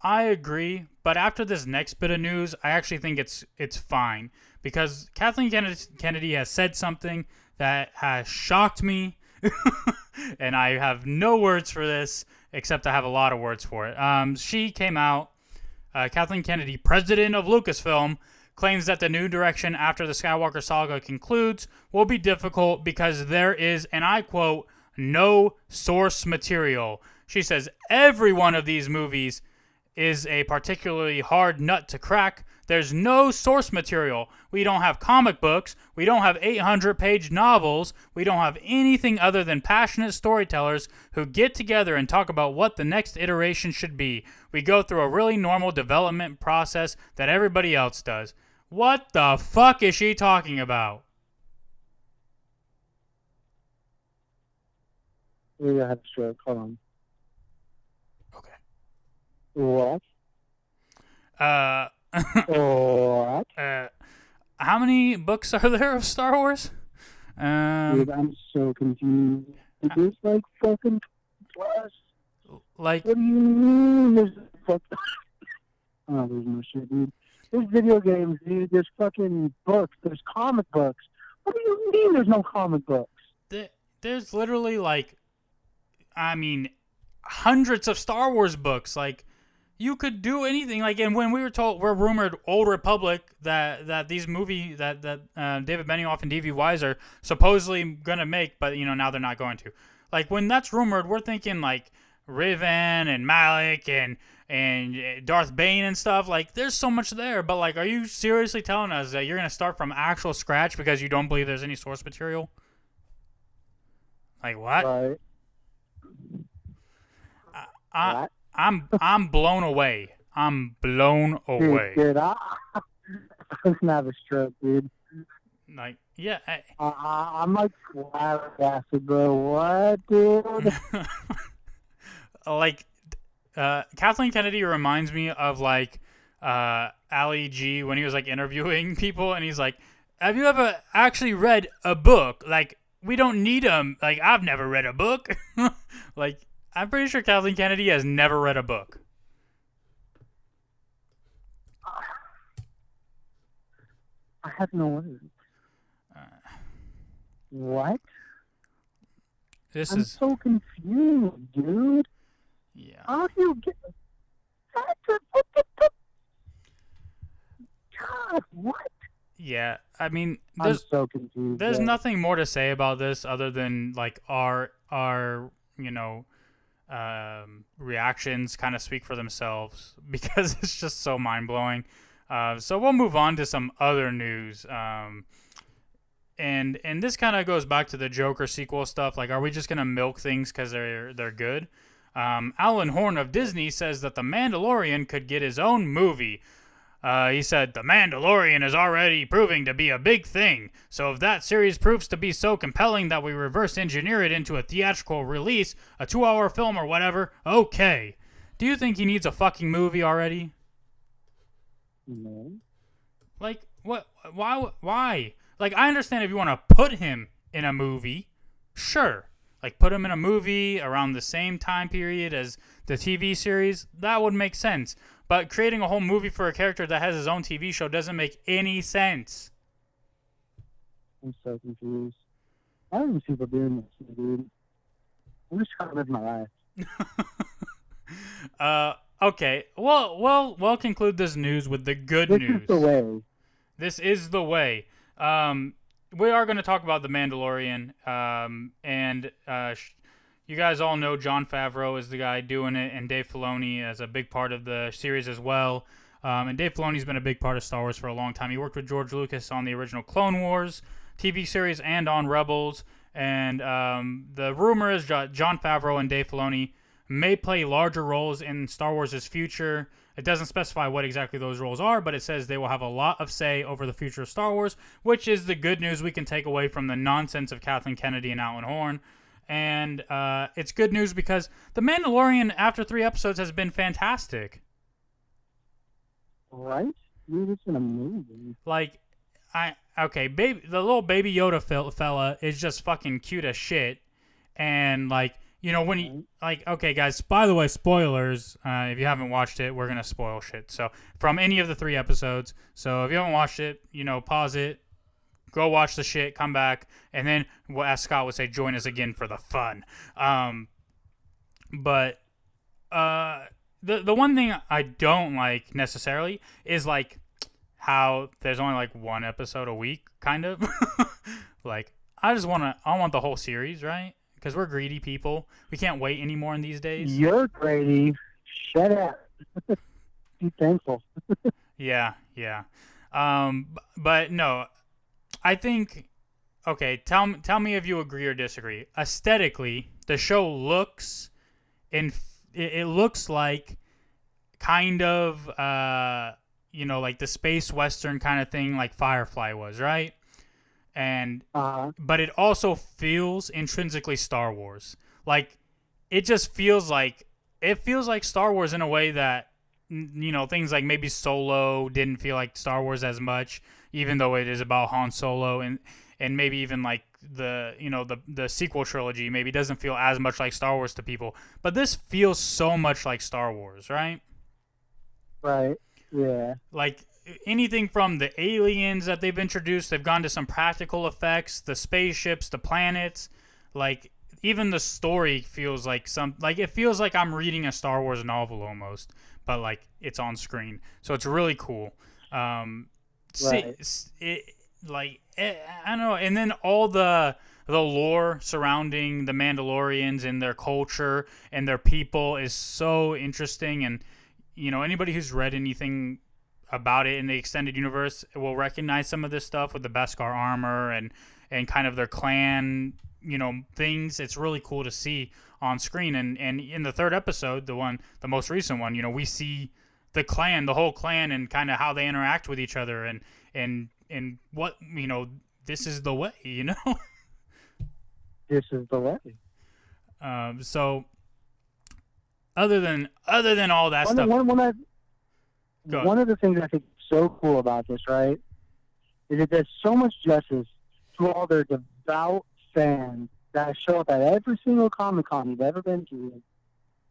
I agree, but after this next bit of news, I actually think it's it's fine because Kathleen Kennedy, Kennedy has said something that has shocked me, and I have no words for this except I have a lot of words for it. Um, she came out, uh, Kathleen Kennedy, president of Lucasfilm, claims that the new direction after the Skywalker saga concludes will be difficult because there is, and I quote, no source material. She says every one of these movies is a particularly hard nut to crack. There's no source material. We don't have comic books. We don't have 800 page novels. We don't have anything other than passionate storytellers who get together and talk about what the next iteration should be. We go through a really normal development process that everybody else does. What the fuck is she talking about? We have a stroke. Hold on. Okay. What? Uh, what? uh, how many books are there of Star Wars? Um, Dude, I'm so confused. There's like fucking plus. Like, What do you mean? There's fuck. oh, there's no shit, dude. There's video games, dude. There's fucking books. There's comic books. What do you mean? There's no comic books? th- there's literally like, I mean, hundreds of Star Wars books. Like, you could do anything. Like, and when we were told, we're rumored Old Republic that that these movie that that uh, David Benioff and D.B. Weiss are supposedly gonna make, but you know now they're not going to. Like when that's rumored, we're thinking like Revan and Malak and and uh, Darth Bane and stuff. Like, there's so much there. But like, are you seriously telling us that you're gonna start from actual scratch because you don't believe there's any source material? Like what? Right. I, What? I'm I'm blown away. I'm blown away. dude, I, I'm gonna a stroke, dude. Like, yeah, I, I, I, I'm like flabbergasted, bro. What, dude? like uh, Kathleen Kennedy reminds me of like uh, Ali G when he was like interviewing people, and he's like, "Have you ever actually read a book? Like, we don't need them. Like, I've never read a book. like, I'm pretty sure Kathleen Kennedy has never read a book. I have no words. Uh, What? This is I'm is so confused, dude. Yeah. Do you get? What the- what the- the- God, what? Yeah, I mean, I'm there's so confused. there's nothing more to say about this other than like our our you know um, reactions kind of speak for themselves because it's just so mind blowing. Uh, so we'll move on to some other news. Um, and and this kind of goes back to the Joker sequel stuff. Like, are we just gonna milk things because they're they're good? Um, Alan Horn of Disney says that the Mandalorian could get his own movie. Uh, he said, The Mandalorian is already proving to be a big thing, so if that series proves to be so compelling that we reverse engineer it into a theatrical release, a two hour film or whatever, okay. Do you think he needs a fucking movie already? No. Like, what? Why? Why? Like, I understand if you want to put him in a movie, sure. Like, put him in a movie around the same time period as the TV series, that would make sense. But creating a whole movie for a character that has his own TV show doesn't make any sense. I'm so confused. I don't even see people doing this, dude. I'm just trying to live my life. uh, okay. Well, well, we'll conclude this news with the good This news. is the way. This is the way. Um, we are going to talk about the Mandalorian, um, and uh, sh- you guys all know Jon Favreau is the guy doing it, and Dave Filoni is a big part of the series as well. Um, and Dave Filoni's been a big part of Star Wars for a long time. He worked with George Lucas on the original Clone Wars TV series and on Rebels. And um, the rumor is Jon Favreau and Dave Filoni may play larger roles in Star Wars' future. It doesn't specify what exactly those roles are, but it says they will have a lot of say over the future of Star Wars, which is the good news we can take away from the nonsense of Kathleen Kennedy and Alan Horn. And uh, it's good news because The Mandalorian, after three episodes, has been fantastic. Right? Dude, it's been amazing. Like, I okay, baby, the little baby Yoda fella is just fucking cute as shit, and like you know when you like okay guys. By the way, spoilers. Uh, if you haven't watched it, we're gonna spoil shit. So from any of the three episodes. So if you haven't watched it, you know, pause it, go watch the shit, come back, and then as Scott would say, join us again for the fun. Um, but uh, the the one thing I don't like necessarily is like how there's only like one episode a week, kind of. like I just want to, I want the whole series, right? Because we're greedy people. We can't wait anymore in these days. You're greedy. Shut up. Be thankful. Yeah, yeah. Um, but no, I think. Okay, tell me, tell me if you agree or disagree. Aesthetically, the show looks, in it, it looks like, kind of, uh, you know, like the space western kind of thing, like Firefly was, right? And Uh, but it also feels intrinsically Star Wars. Like it just feels like it feels like Star Wars in a way that you know things like maybe Solo didn't feel like Star Wars as much, even though it is about Han Solo and and maybe even like the you know the the sequel trilogy maybe doesn't feel as much like Star Wars to people, but this feels so much like Star Wars, right? Right. Yeah. Like anything from the aliens that they've introduced, they've gone to some practical effects, the spaceships, the planets, like even the story feels like some like it feels like I'm reading a Star Wars novel almost, but like it's on screen. So it's really cool. Um Right. see, it, like eh, I don't know, and then all the the lore surrounding the Mandalorians and their culture and their people is so interesting and you know anybody who's read anything about it in the extended universe will recognize some of this stuff with the Beskar armor and and kind of their clan you know things. It's really cool to see on screen. And and in the third episode the one the most recent one you know we see the clan the whole clan and kind of how they interact with each other and and and what you know this is the way you know? This is the way. um so other than other than all that One, stuff. one, one, Go one of the things I think is so cool about this, right, is it does so much justice to all their devout fans that show up at every single Comic Con you've ever been to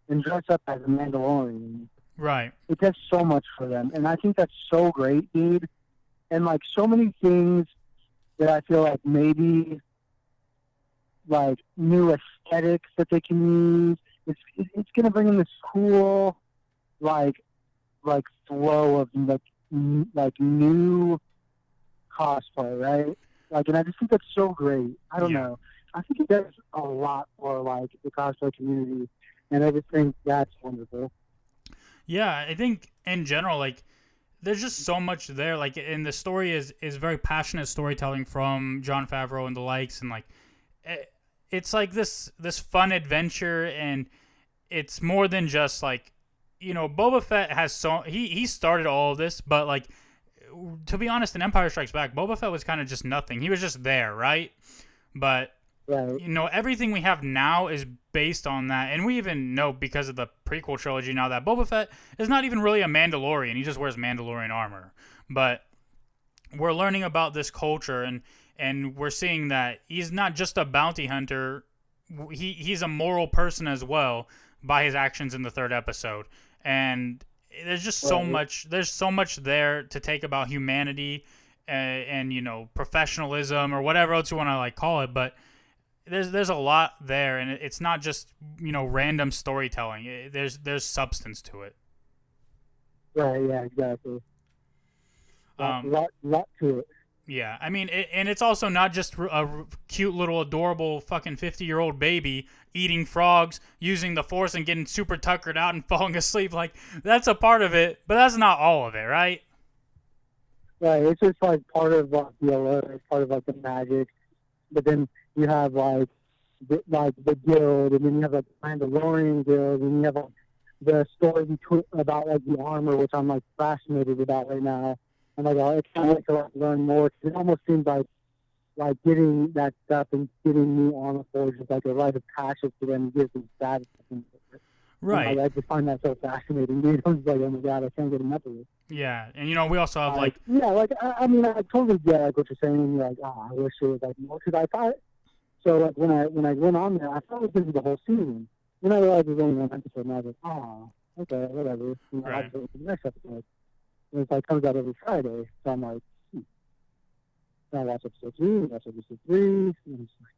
and dress up as a Mandalorian. right It does so much for them, and I think that's so great, dude. And like so many things that I feel like maybe like new aesthetics that they can use. It's it's gonna bring in this cool like like flow of like n- like new cosplay, right? Like, and I just think that's so great. I don't Yeah. know. I think it does a lot for like the cosplay community, and I just think that's wonderful. Yeah, I think in general, like there's just so much there. Like, and the story is is very passionate storytelling from Jon Favreau and the likes, and like it, it's like this this fun adventure, and it's more than just like you know Boba Fett has so he he started all of this, but like to be honest, in Empire Strikes Back, Boba Fett was kind of just nothing. He was just there, right? But Right. you know everything we have now is based on that and we even know because of the prequel trilogy now that Boba Fett is not even really a Mandalorian he just wears Mandalorian armor but we're learning about this culture and and we're seeing that he's not just a bounty hunter he he's a moral person as well by his actions in the third episode and there's just so Right. much there's so much there to take about humanity and, and you know professionalism or whatever else you want to like call it but there's there's a lot there, and it's not just you know random storytelling. It- there's there's substance to it. Right. Yeah. Exactly. Lot, Um, lot, lot to it. Yeah, I mean, it, and it's also not just a cute little adorable fucking fifty year old baby eating frogs, using the force, and getting super tuckered out and falling asleep. Like that's a part of it, but that's not all of it, right? Right. It's just like part of like the allure, part of like the magic. But then you have like the, like the guild, and then you have like the Mandalorian guild, and you have like the story between, about like the armor, which I'm like fascinated about right now. Oh, and like I can't wait to like learn more. 'cause it almost seems like like getting that stuff and getting new armor forged is just like a rite of passage to them, gives them status. And, Right. I, I just find that so fascinating, dude. I'm just like, oh my god, I can't get enough of it. Yeah, and you know we also have like yeah, like I, I mean, I totally get like what you're saying. You're like, oh, I wish it was like more because I thought. So like when I when I went on there, I thought it was going to be the whole season. Then I realized it was only one episode, and I was like, oh, okay, whatever. You know, I'll Right. to the next episode. And it's like comes out every Friday, so I'm like, hmm. I watch episode two, watch episode three, and it's like,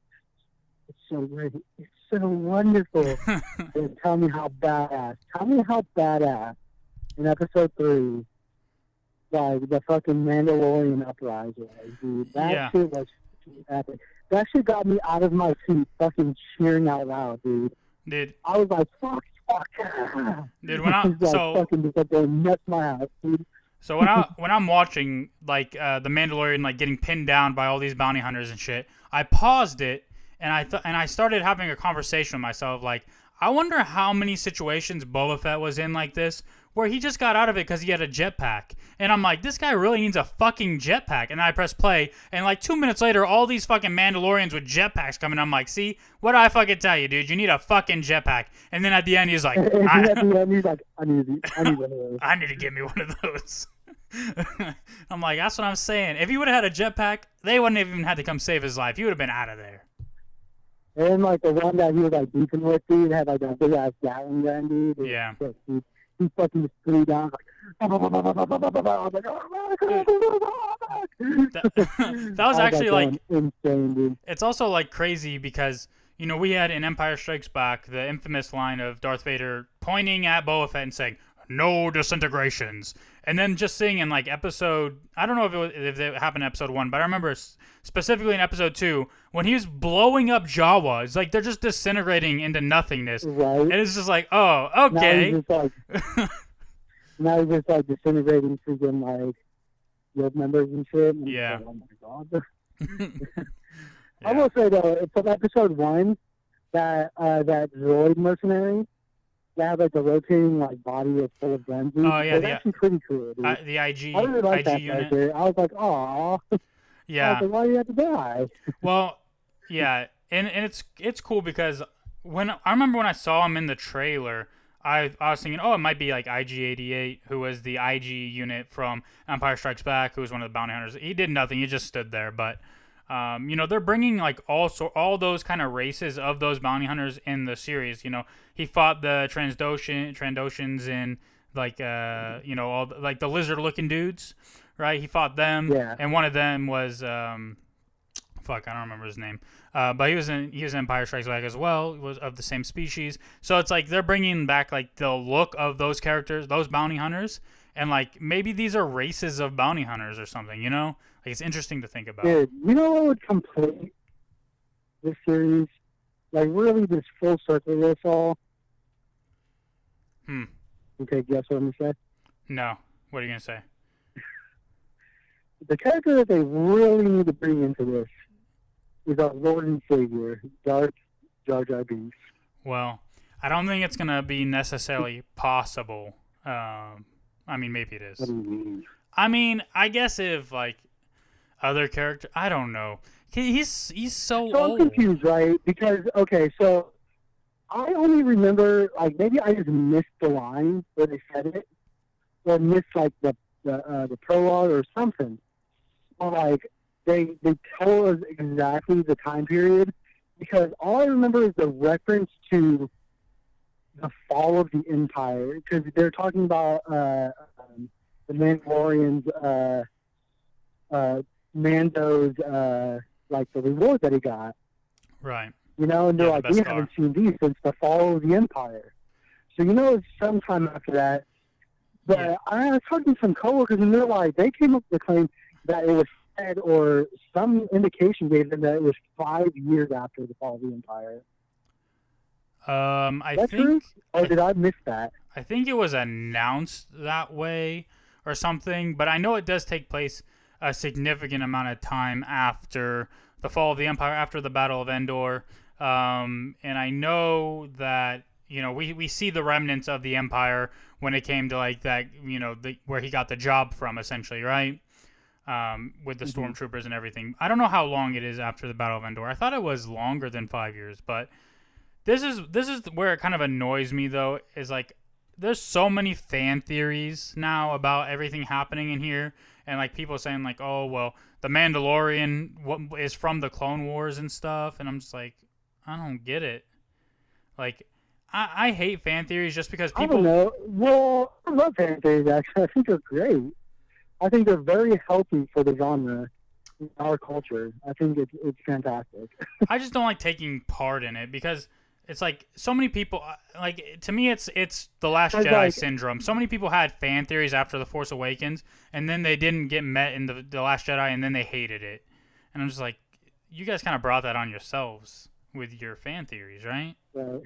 it's so great, it's so wonderful. and tell me how badass. Tell me how badass in episode three, like the fucking Mandalorian uprising dude. That Yeah. shit was epic. That shit got me out of my seat, fucking cheering out loud, dude. dude. I was like, fuck, fuck. Dude, when I- was like so- fucking just like going nuts my ass, dude. So when I when I'm watching like uh, the Mandalorian like getting pinned down by all these bounty hunters and shit, I paused it and I th- and I started having a conversation with myself like I wonder how many situations Boba Fett was in like this where he just got out of it because he had a jetpack. And I'm like, this guy really needs a fucking jetpack. And I press play, and like two minutes later, all these fucking Mandalorians with jetpacks coming. I'm like, see, what did I fucking tell you, dude? You need a fucking jetpack. And then at the end, he's like, I, end, he's like, I need, I need one of those. I need to get me one of those. I'm like, that's what I'm saying. If he would have had a jetpack, they wouldn't have even had to come save his life. He would have been out of there. And like the one that he was like beefing with, dude, had like a big ass Gatling gun, dude. Yeah. dude. Fucking just threw like. I was like, oh, That, that was actually like insane, dude. it's also like crazy because you know we had in Empire Strikes Back the infamous line of Darth Vader pointing at Boba Fett and saying no disintegrations, and then just seeing in like episode I don't know if it was, if it happened in episode one, but I remember specifically in episode two when he was blowing up Jawa. It's like they're just disintegrating into nothingness, Right. and it's just like oh Now okay, he's just like. now he's just like disintegrating freaking like guild members and shit. And Yeah. like, oh my god. I Yeah. will say though, it's from episode one, that uh, that droid mercenary, that had like the rotating like body was full of guns. Oh, yeah, the- actually pretty cool. I, I, the IG really like IG that unit, character. I was like. I yeah. like, why do you have to die? Well, yeah, and and it's it's cool because when I remember when I saw him in the trailer, I I was thinking, oh, it might be like IG88, who was the IG unit from Empire Strikes Back, who was one of the bounty hunters. He did nothing; he just stood there. But um, you know, they're bringing like all so all those kind of races of those bounty hunters in the series. You know, he fought the Transdoshan Trandoshans in like uh you know all the, like the lizard looking dudes, right? He fought them, Yeah. and one of them was um fuck, I don't remember his name. Uh, but he was in he was in Empire Strikes Back as well. He was of the same species. So it's like they're bringing back like the look of those characters, those bounty hunters, and like maybe these are races of bounty hunters or something. You know, like it's interesting to think about. Dude, you know what would complete this series? Like really this full circle this all. Hmm. Okay, guess what I'm gonna say? No, what are you gonna say? The character that they really need to bring into this is our Lord and Savior, Darth Jar Jar Binks. Well, I don't think it's gonna be necessarily possible. Um, I mean, maybe it is. What do you mean? I mean, I guess if like other character, I don't know. He, he's he's so, So I'm confused, right? Because okay, so I only remember like maybe I just missed the line where they said it, or missed like the the uh, the prologue or something. Or like they they tell us exactly the time period because all I remember is the reference to the fall of the empire because they're talking about uh, um, the Mandalorians, uh, uh, Mando's uh, like the reward that he got. Right. You know, and they're Yeah, like, the we best haven't seen these since the fall of the empire. So you know, it's sometime after that. But Yeah. I was talking to some coworkers, and they're like, they came up with the claim that it was said, or some indication gave them that it was five years after the fall of the empire. Um, I Is that think true? Or I- did I miss that? I think it was announced that way or something, but I know it does take place a significant amount of time after the fall of the empire, after the Battle of Endor. Um, and I know that you know we, we see the remnants of the empire when it came to like that you know the, where he got the job from essentially, right? Um, with the Mhm. stormtroopers and everything. I don't know how long it is after the Battle of Endor. I thought it was longer than five years, but this is this is where it kind of annoys me though. Is like there's so many fan theories now about everything happening in here, and like people saying like, oh well, the Mandalorian what is from the Clone Wars and stuff, and I'm just like, I don't get it. Like, I, I hate fan theories just because I don't people. know. Well, I love fan theories, actually. I think they're great. I think they're very healthy for the genre, in our culture. I think it's, it's fantastic. I just don't like taking part in it because it's like so many people uh, like to me it's it's the last Jedi like- syndrome. So many people had fan theories after the Force Awakens and then they didn't get met in the the last Jedi and then they hated it. And I'm just like you guys kind of brought that on yourselves with your fan theories, right? Right.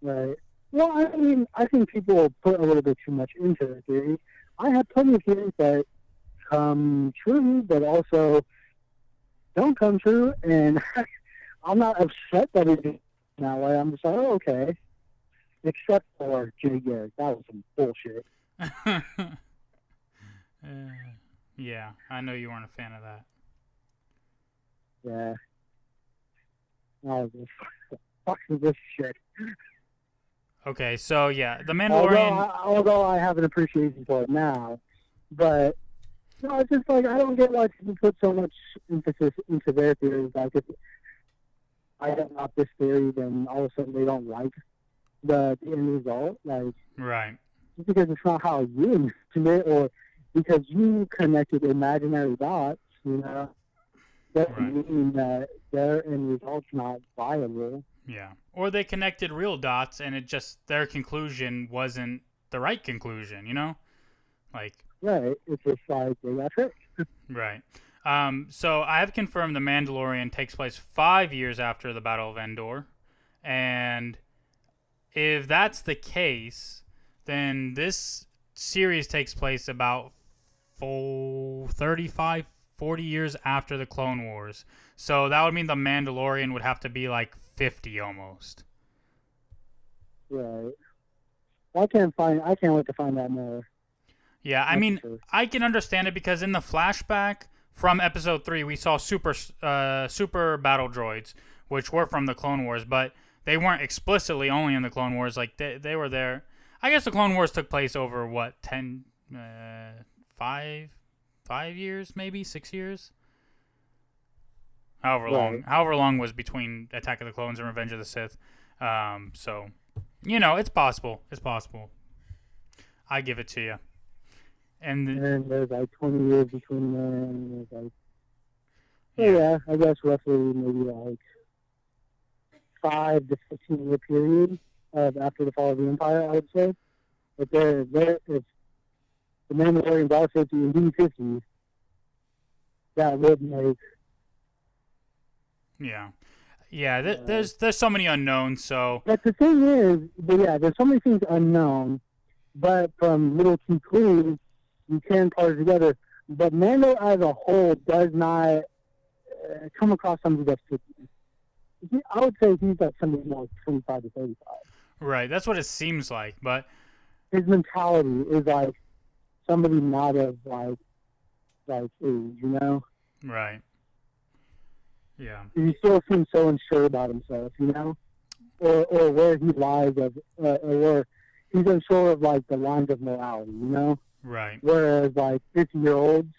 Right. Well, I mean, I think people put a little bit too much into the theory. I have plenty of theories that come true, but also don't come true, and I'm not upset that it way. I'm just like, oh, okay. Except for Jay Garrick. That was some bullshit. Uh, yeah, I know you weren't a fan of that. Yeah. I was just, fuck this shit. Okay, so yeah, the Although Mandalorian. I, although I have an appreciation for it now, But no, it's just like I don't get why people put so much emphasis into their theories. Like if I not know this theory, then all of a sudden they don't like the, the end result. Like Right. just because it's not how you envisioned it, or because you connected imaginary dots, you know, doesn't Right. mean that their end result's not viable. Yeah. Or they connected real dots and it just their conclusion wasn't the right conclusion, you know? Like Right? It's just like they got tricked. Right. Um, so I have confirmed the Mandalorian takes place five years after the Battle of Endor, and if that's the case, then this series takes place about full 35, 40 years after the Clone Wars. So that would mean the Mandalorian would have to be like 50 almost. Right. I can't find. I can't wait to find that more. Yeah, I mean, sure. I can understand it because in the flashback from episode three, we saw super uh, super battle droids, which were from the Clone Wars, but they weren't explicitly only in the Clone Wars. Like they they were there. I guess the Clone Wars took place over what ten, uh, five, five years, maybe six years. However long, Right. however long was between Attack of the Clones and Revenge of the Sith. Um, so, you know, it's possible. It's possible. I give it to you. And and then there's like 20 years between them. And there's like, Yeah. yeah, I guess roughly maybe like five to 15 year period of after the fall of the empire. I would say, but there, there, if the Mandalorian brought 50 and D50, that would make Yeah, yeah. Th- Uh, there's there's so many unknowns. So But the thing is, but yeah, there's so many things unknown, but from little clues, you can part it together. But Mando as a whole does not uh, come across somebody that's 50. He, I would say he's like somebody more 25 to 35. right, that's what it seems like. But His mentality is like somebody not of like like age, you know. right, yeah, He still seems so unsure about himself, you know, or or where he lies of, uh, or where he's unsure of like the lines of morality, you know. Right, Whereas like fifty year olds,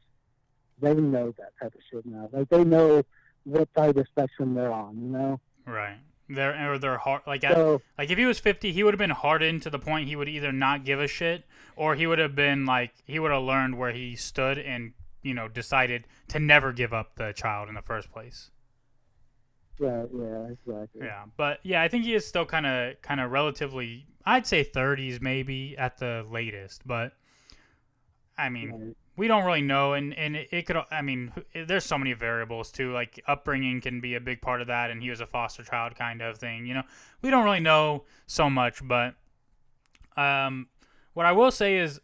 they know that type of shit now. Like they know what side of the spectrum they're on, you know. right. They're or they're hard. Like at, like if he was 50, he would have been hardened to the point he would either not give a shit or he would have been like he would have learned where he stood and you know decided to never give up the child in the first place. Right. yeah, exactly. Yeah, but yeah, I think he is still kind of kind of relatively. I'd say 30s maybe at the latest, but I mean, we don't really know, and and it, it could. I mean, there's so many variables too. Like upbringing can be a big part of that, and he was a foster child kind of thing. You know, we don't really know so much, but um, what I will say is,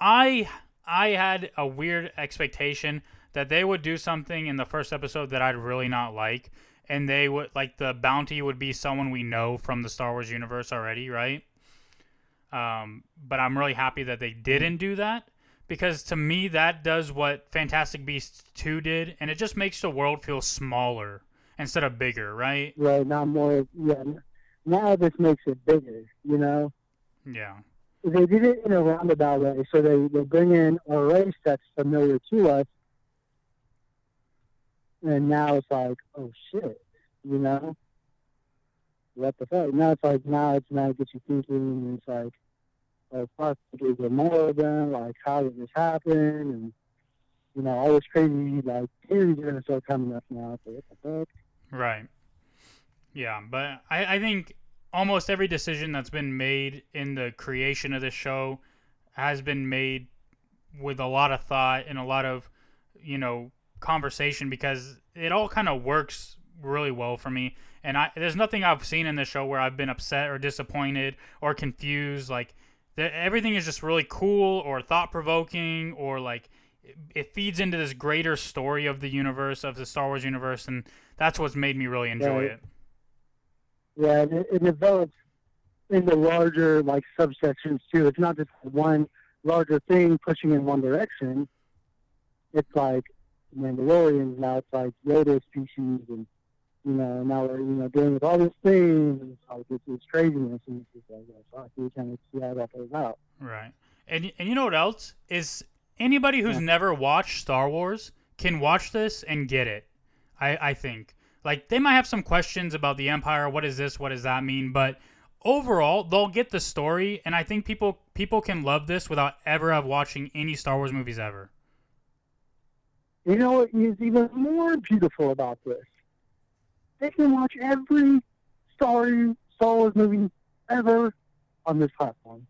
I I had a weird expectation that they would do something in the first episode that I'd really not like, and they would like the bounty would be someone we know from the Star Wars universe already, right? Um, but I'm really happy that they didn't do that because to me that does what Fantastic Beasts 2 did and it just makes the world feel smaller instead of bigger, right? Right now, more yeah. Now this makes it bigger, you know. Yeah. They did it in a roundabout way, so they they bring in a race that's familiar to us, and now it's like, oh shit, you know. What the fuck? Now it's like now it's now it gets you thinking, and it's like, fuck, is there more of them? Like, how did this happen? And you know, all this crazy like theories are gonna start coming up now. Like, what the fuck? Right. Yeah, but I, I think almost every decision that's been made in the creation of this show has been made with a lot of thought and a lot of, you know, conversation because it all kind of works really well for me. And I there's nothing I've seen in this show where I've been upset or disappointed or confused. Like the, everything is just really cool or thought provoking or like it, it feeds into this greater story of the universe of the Star Wars universe and that's what's made me really enjoy Right. it. Yeah, and it, it develops into larger like subsections too. It's not just one larger thing pushing in one direction. It's like Mandalorians now. It's like Yoda species, and you know now we're you know dealing with all these things. And it's like it's, it's craziness, and it's just like oh, fuck, we kind of see how that plays out. Right. And and you know what else is anybody who's never watched Star Wars can watch this and get it. I I think like they might have some questions about the Empire. What is this? What does that mean? But overall, they'll get the story, and I think people people can love this without ever have watching any Star Wars movies ever. You know what is even more beautiful about this? They can watch every Star Star Wars movie ever on this platform,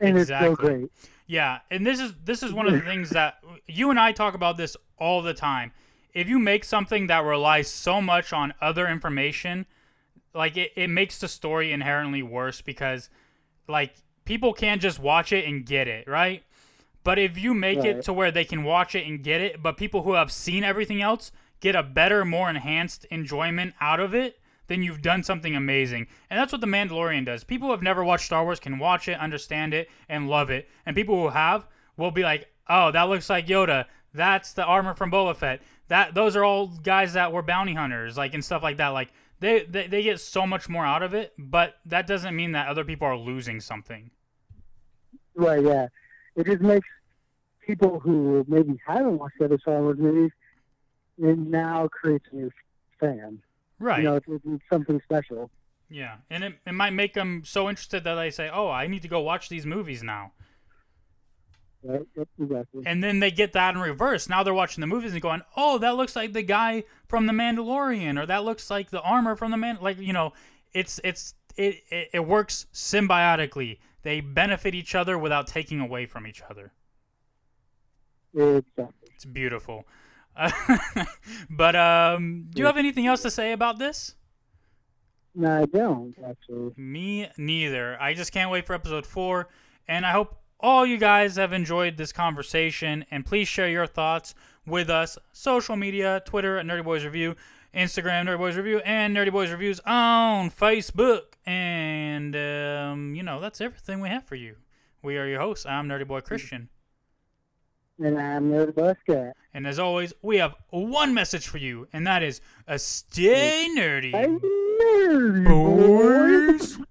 and Exactly. it's so great. Yeah, and this is this is one of the things that you and I talk about this all the time. If you make something that relies so much on other information, like it, it makes the story inherently worse because like people can't just watch it and get it, right? But if you make it to where they can watch it and get it, but people who have seen everything else get a better, more enhanced enjoyment out of it, then you've done something amazing. And that's what The Mandalorian does. People who have never watched Star Wars can watch it, understand it, and love it. And people who have will be like, "Oh, that looks like Yoda. That's the armor from Boba Fett. That those are all guys that were bounty hunters, like and stuff like that. Like they, they they get so much more out of it, but that doesn't mean that other people are losing something. Right? Yeah. It just makes people who maybe haven't watched the other Star Wars movies, it now creates a new fan. Right. You know, it's, it's something special. Yeah, and it, it might make them so interested that they say, "Oh, I need to go watch these movies now." Right? Exactly. And then they get that in reverse. Now they're watching the movies and going, "Oh, that looks like the guy from the Mandalorian, or that looks like the armor from the man." Like you know, it's it's it it, it works symbiotically. They benefit each other without taking away from each other. Exactly. It's beautiful. but um, do you have anything else to say about this? No, I don't actually. Me neither. I just can't wait for episode four. And I hope all you guys have enjoyed this conversation. And please share your thoughts with us. Social media, Twitter at Nerdy Boys Review, Instagram Nerdy Boys Review, and Nerdy Boys Reviews on Facebook. And, um, you know, that's everything we have for you. We are your hosts. I'm Nerdy Boy Christian. And I'm the bus cat. And as always, we have one message for you, and that is a stay nerdy. Hey, nerdy Boy. boy.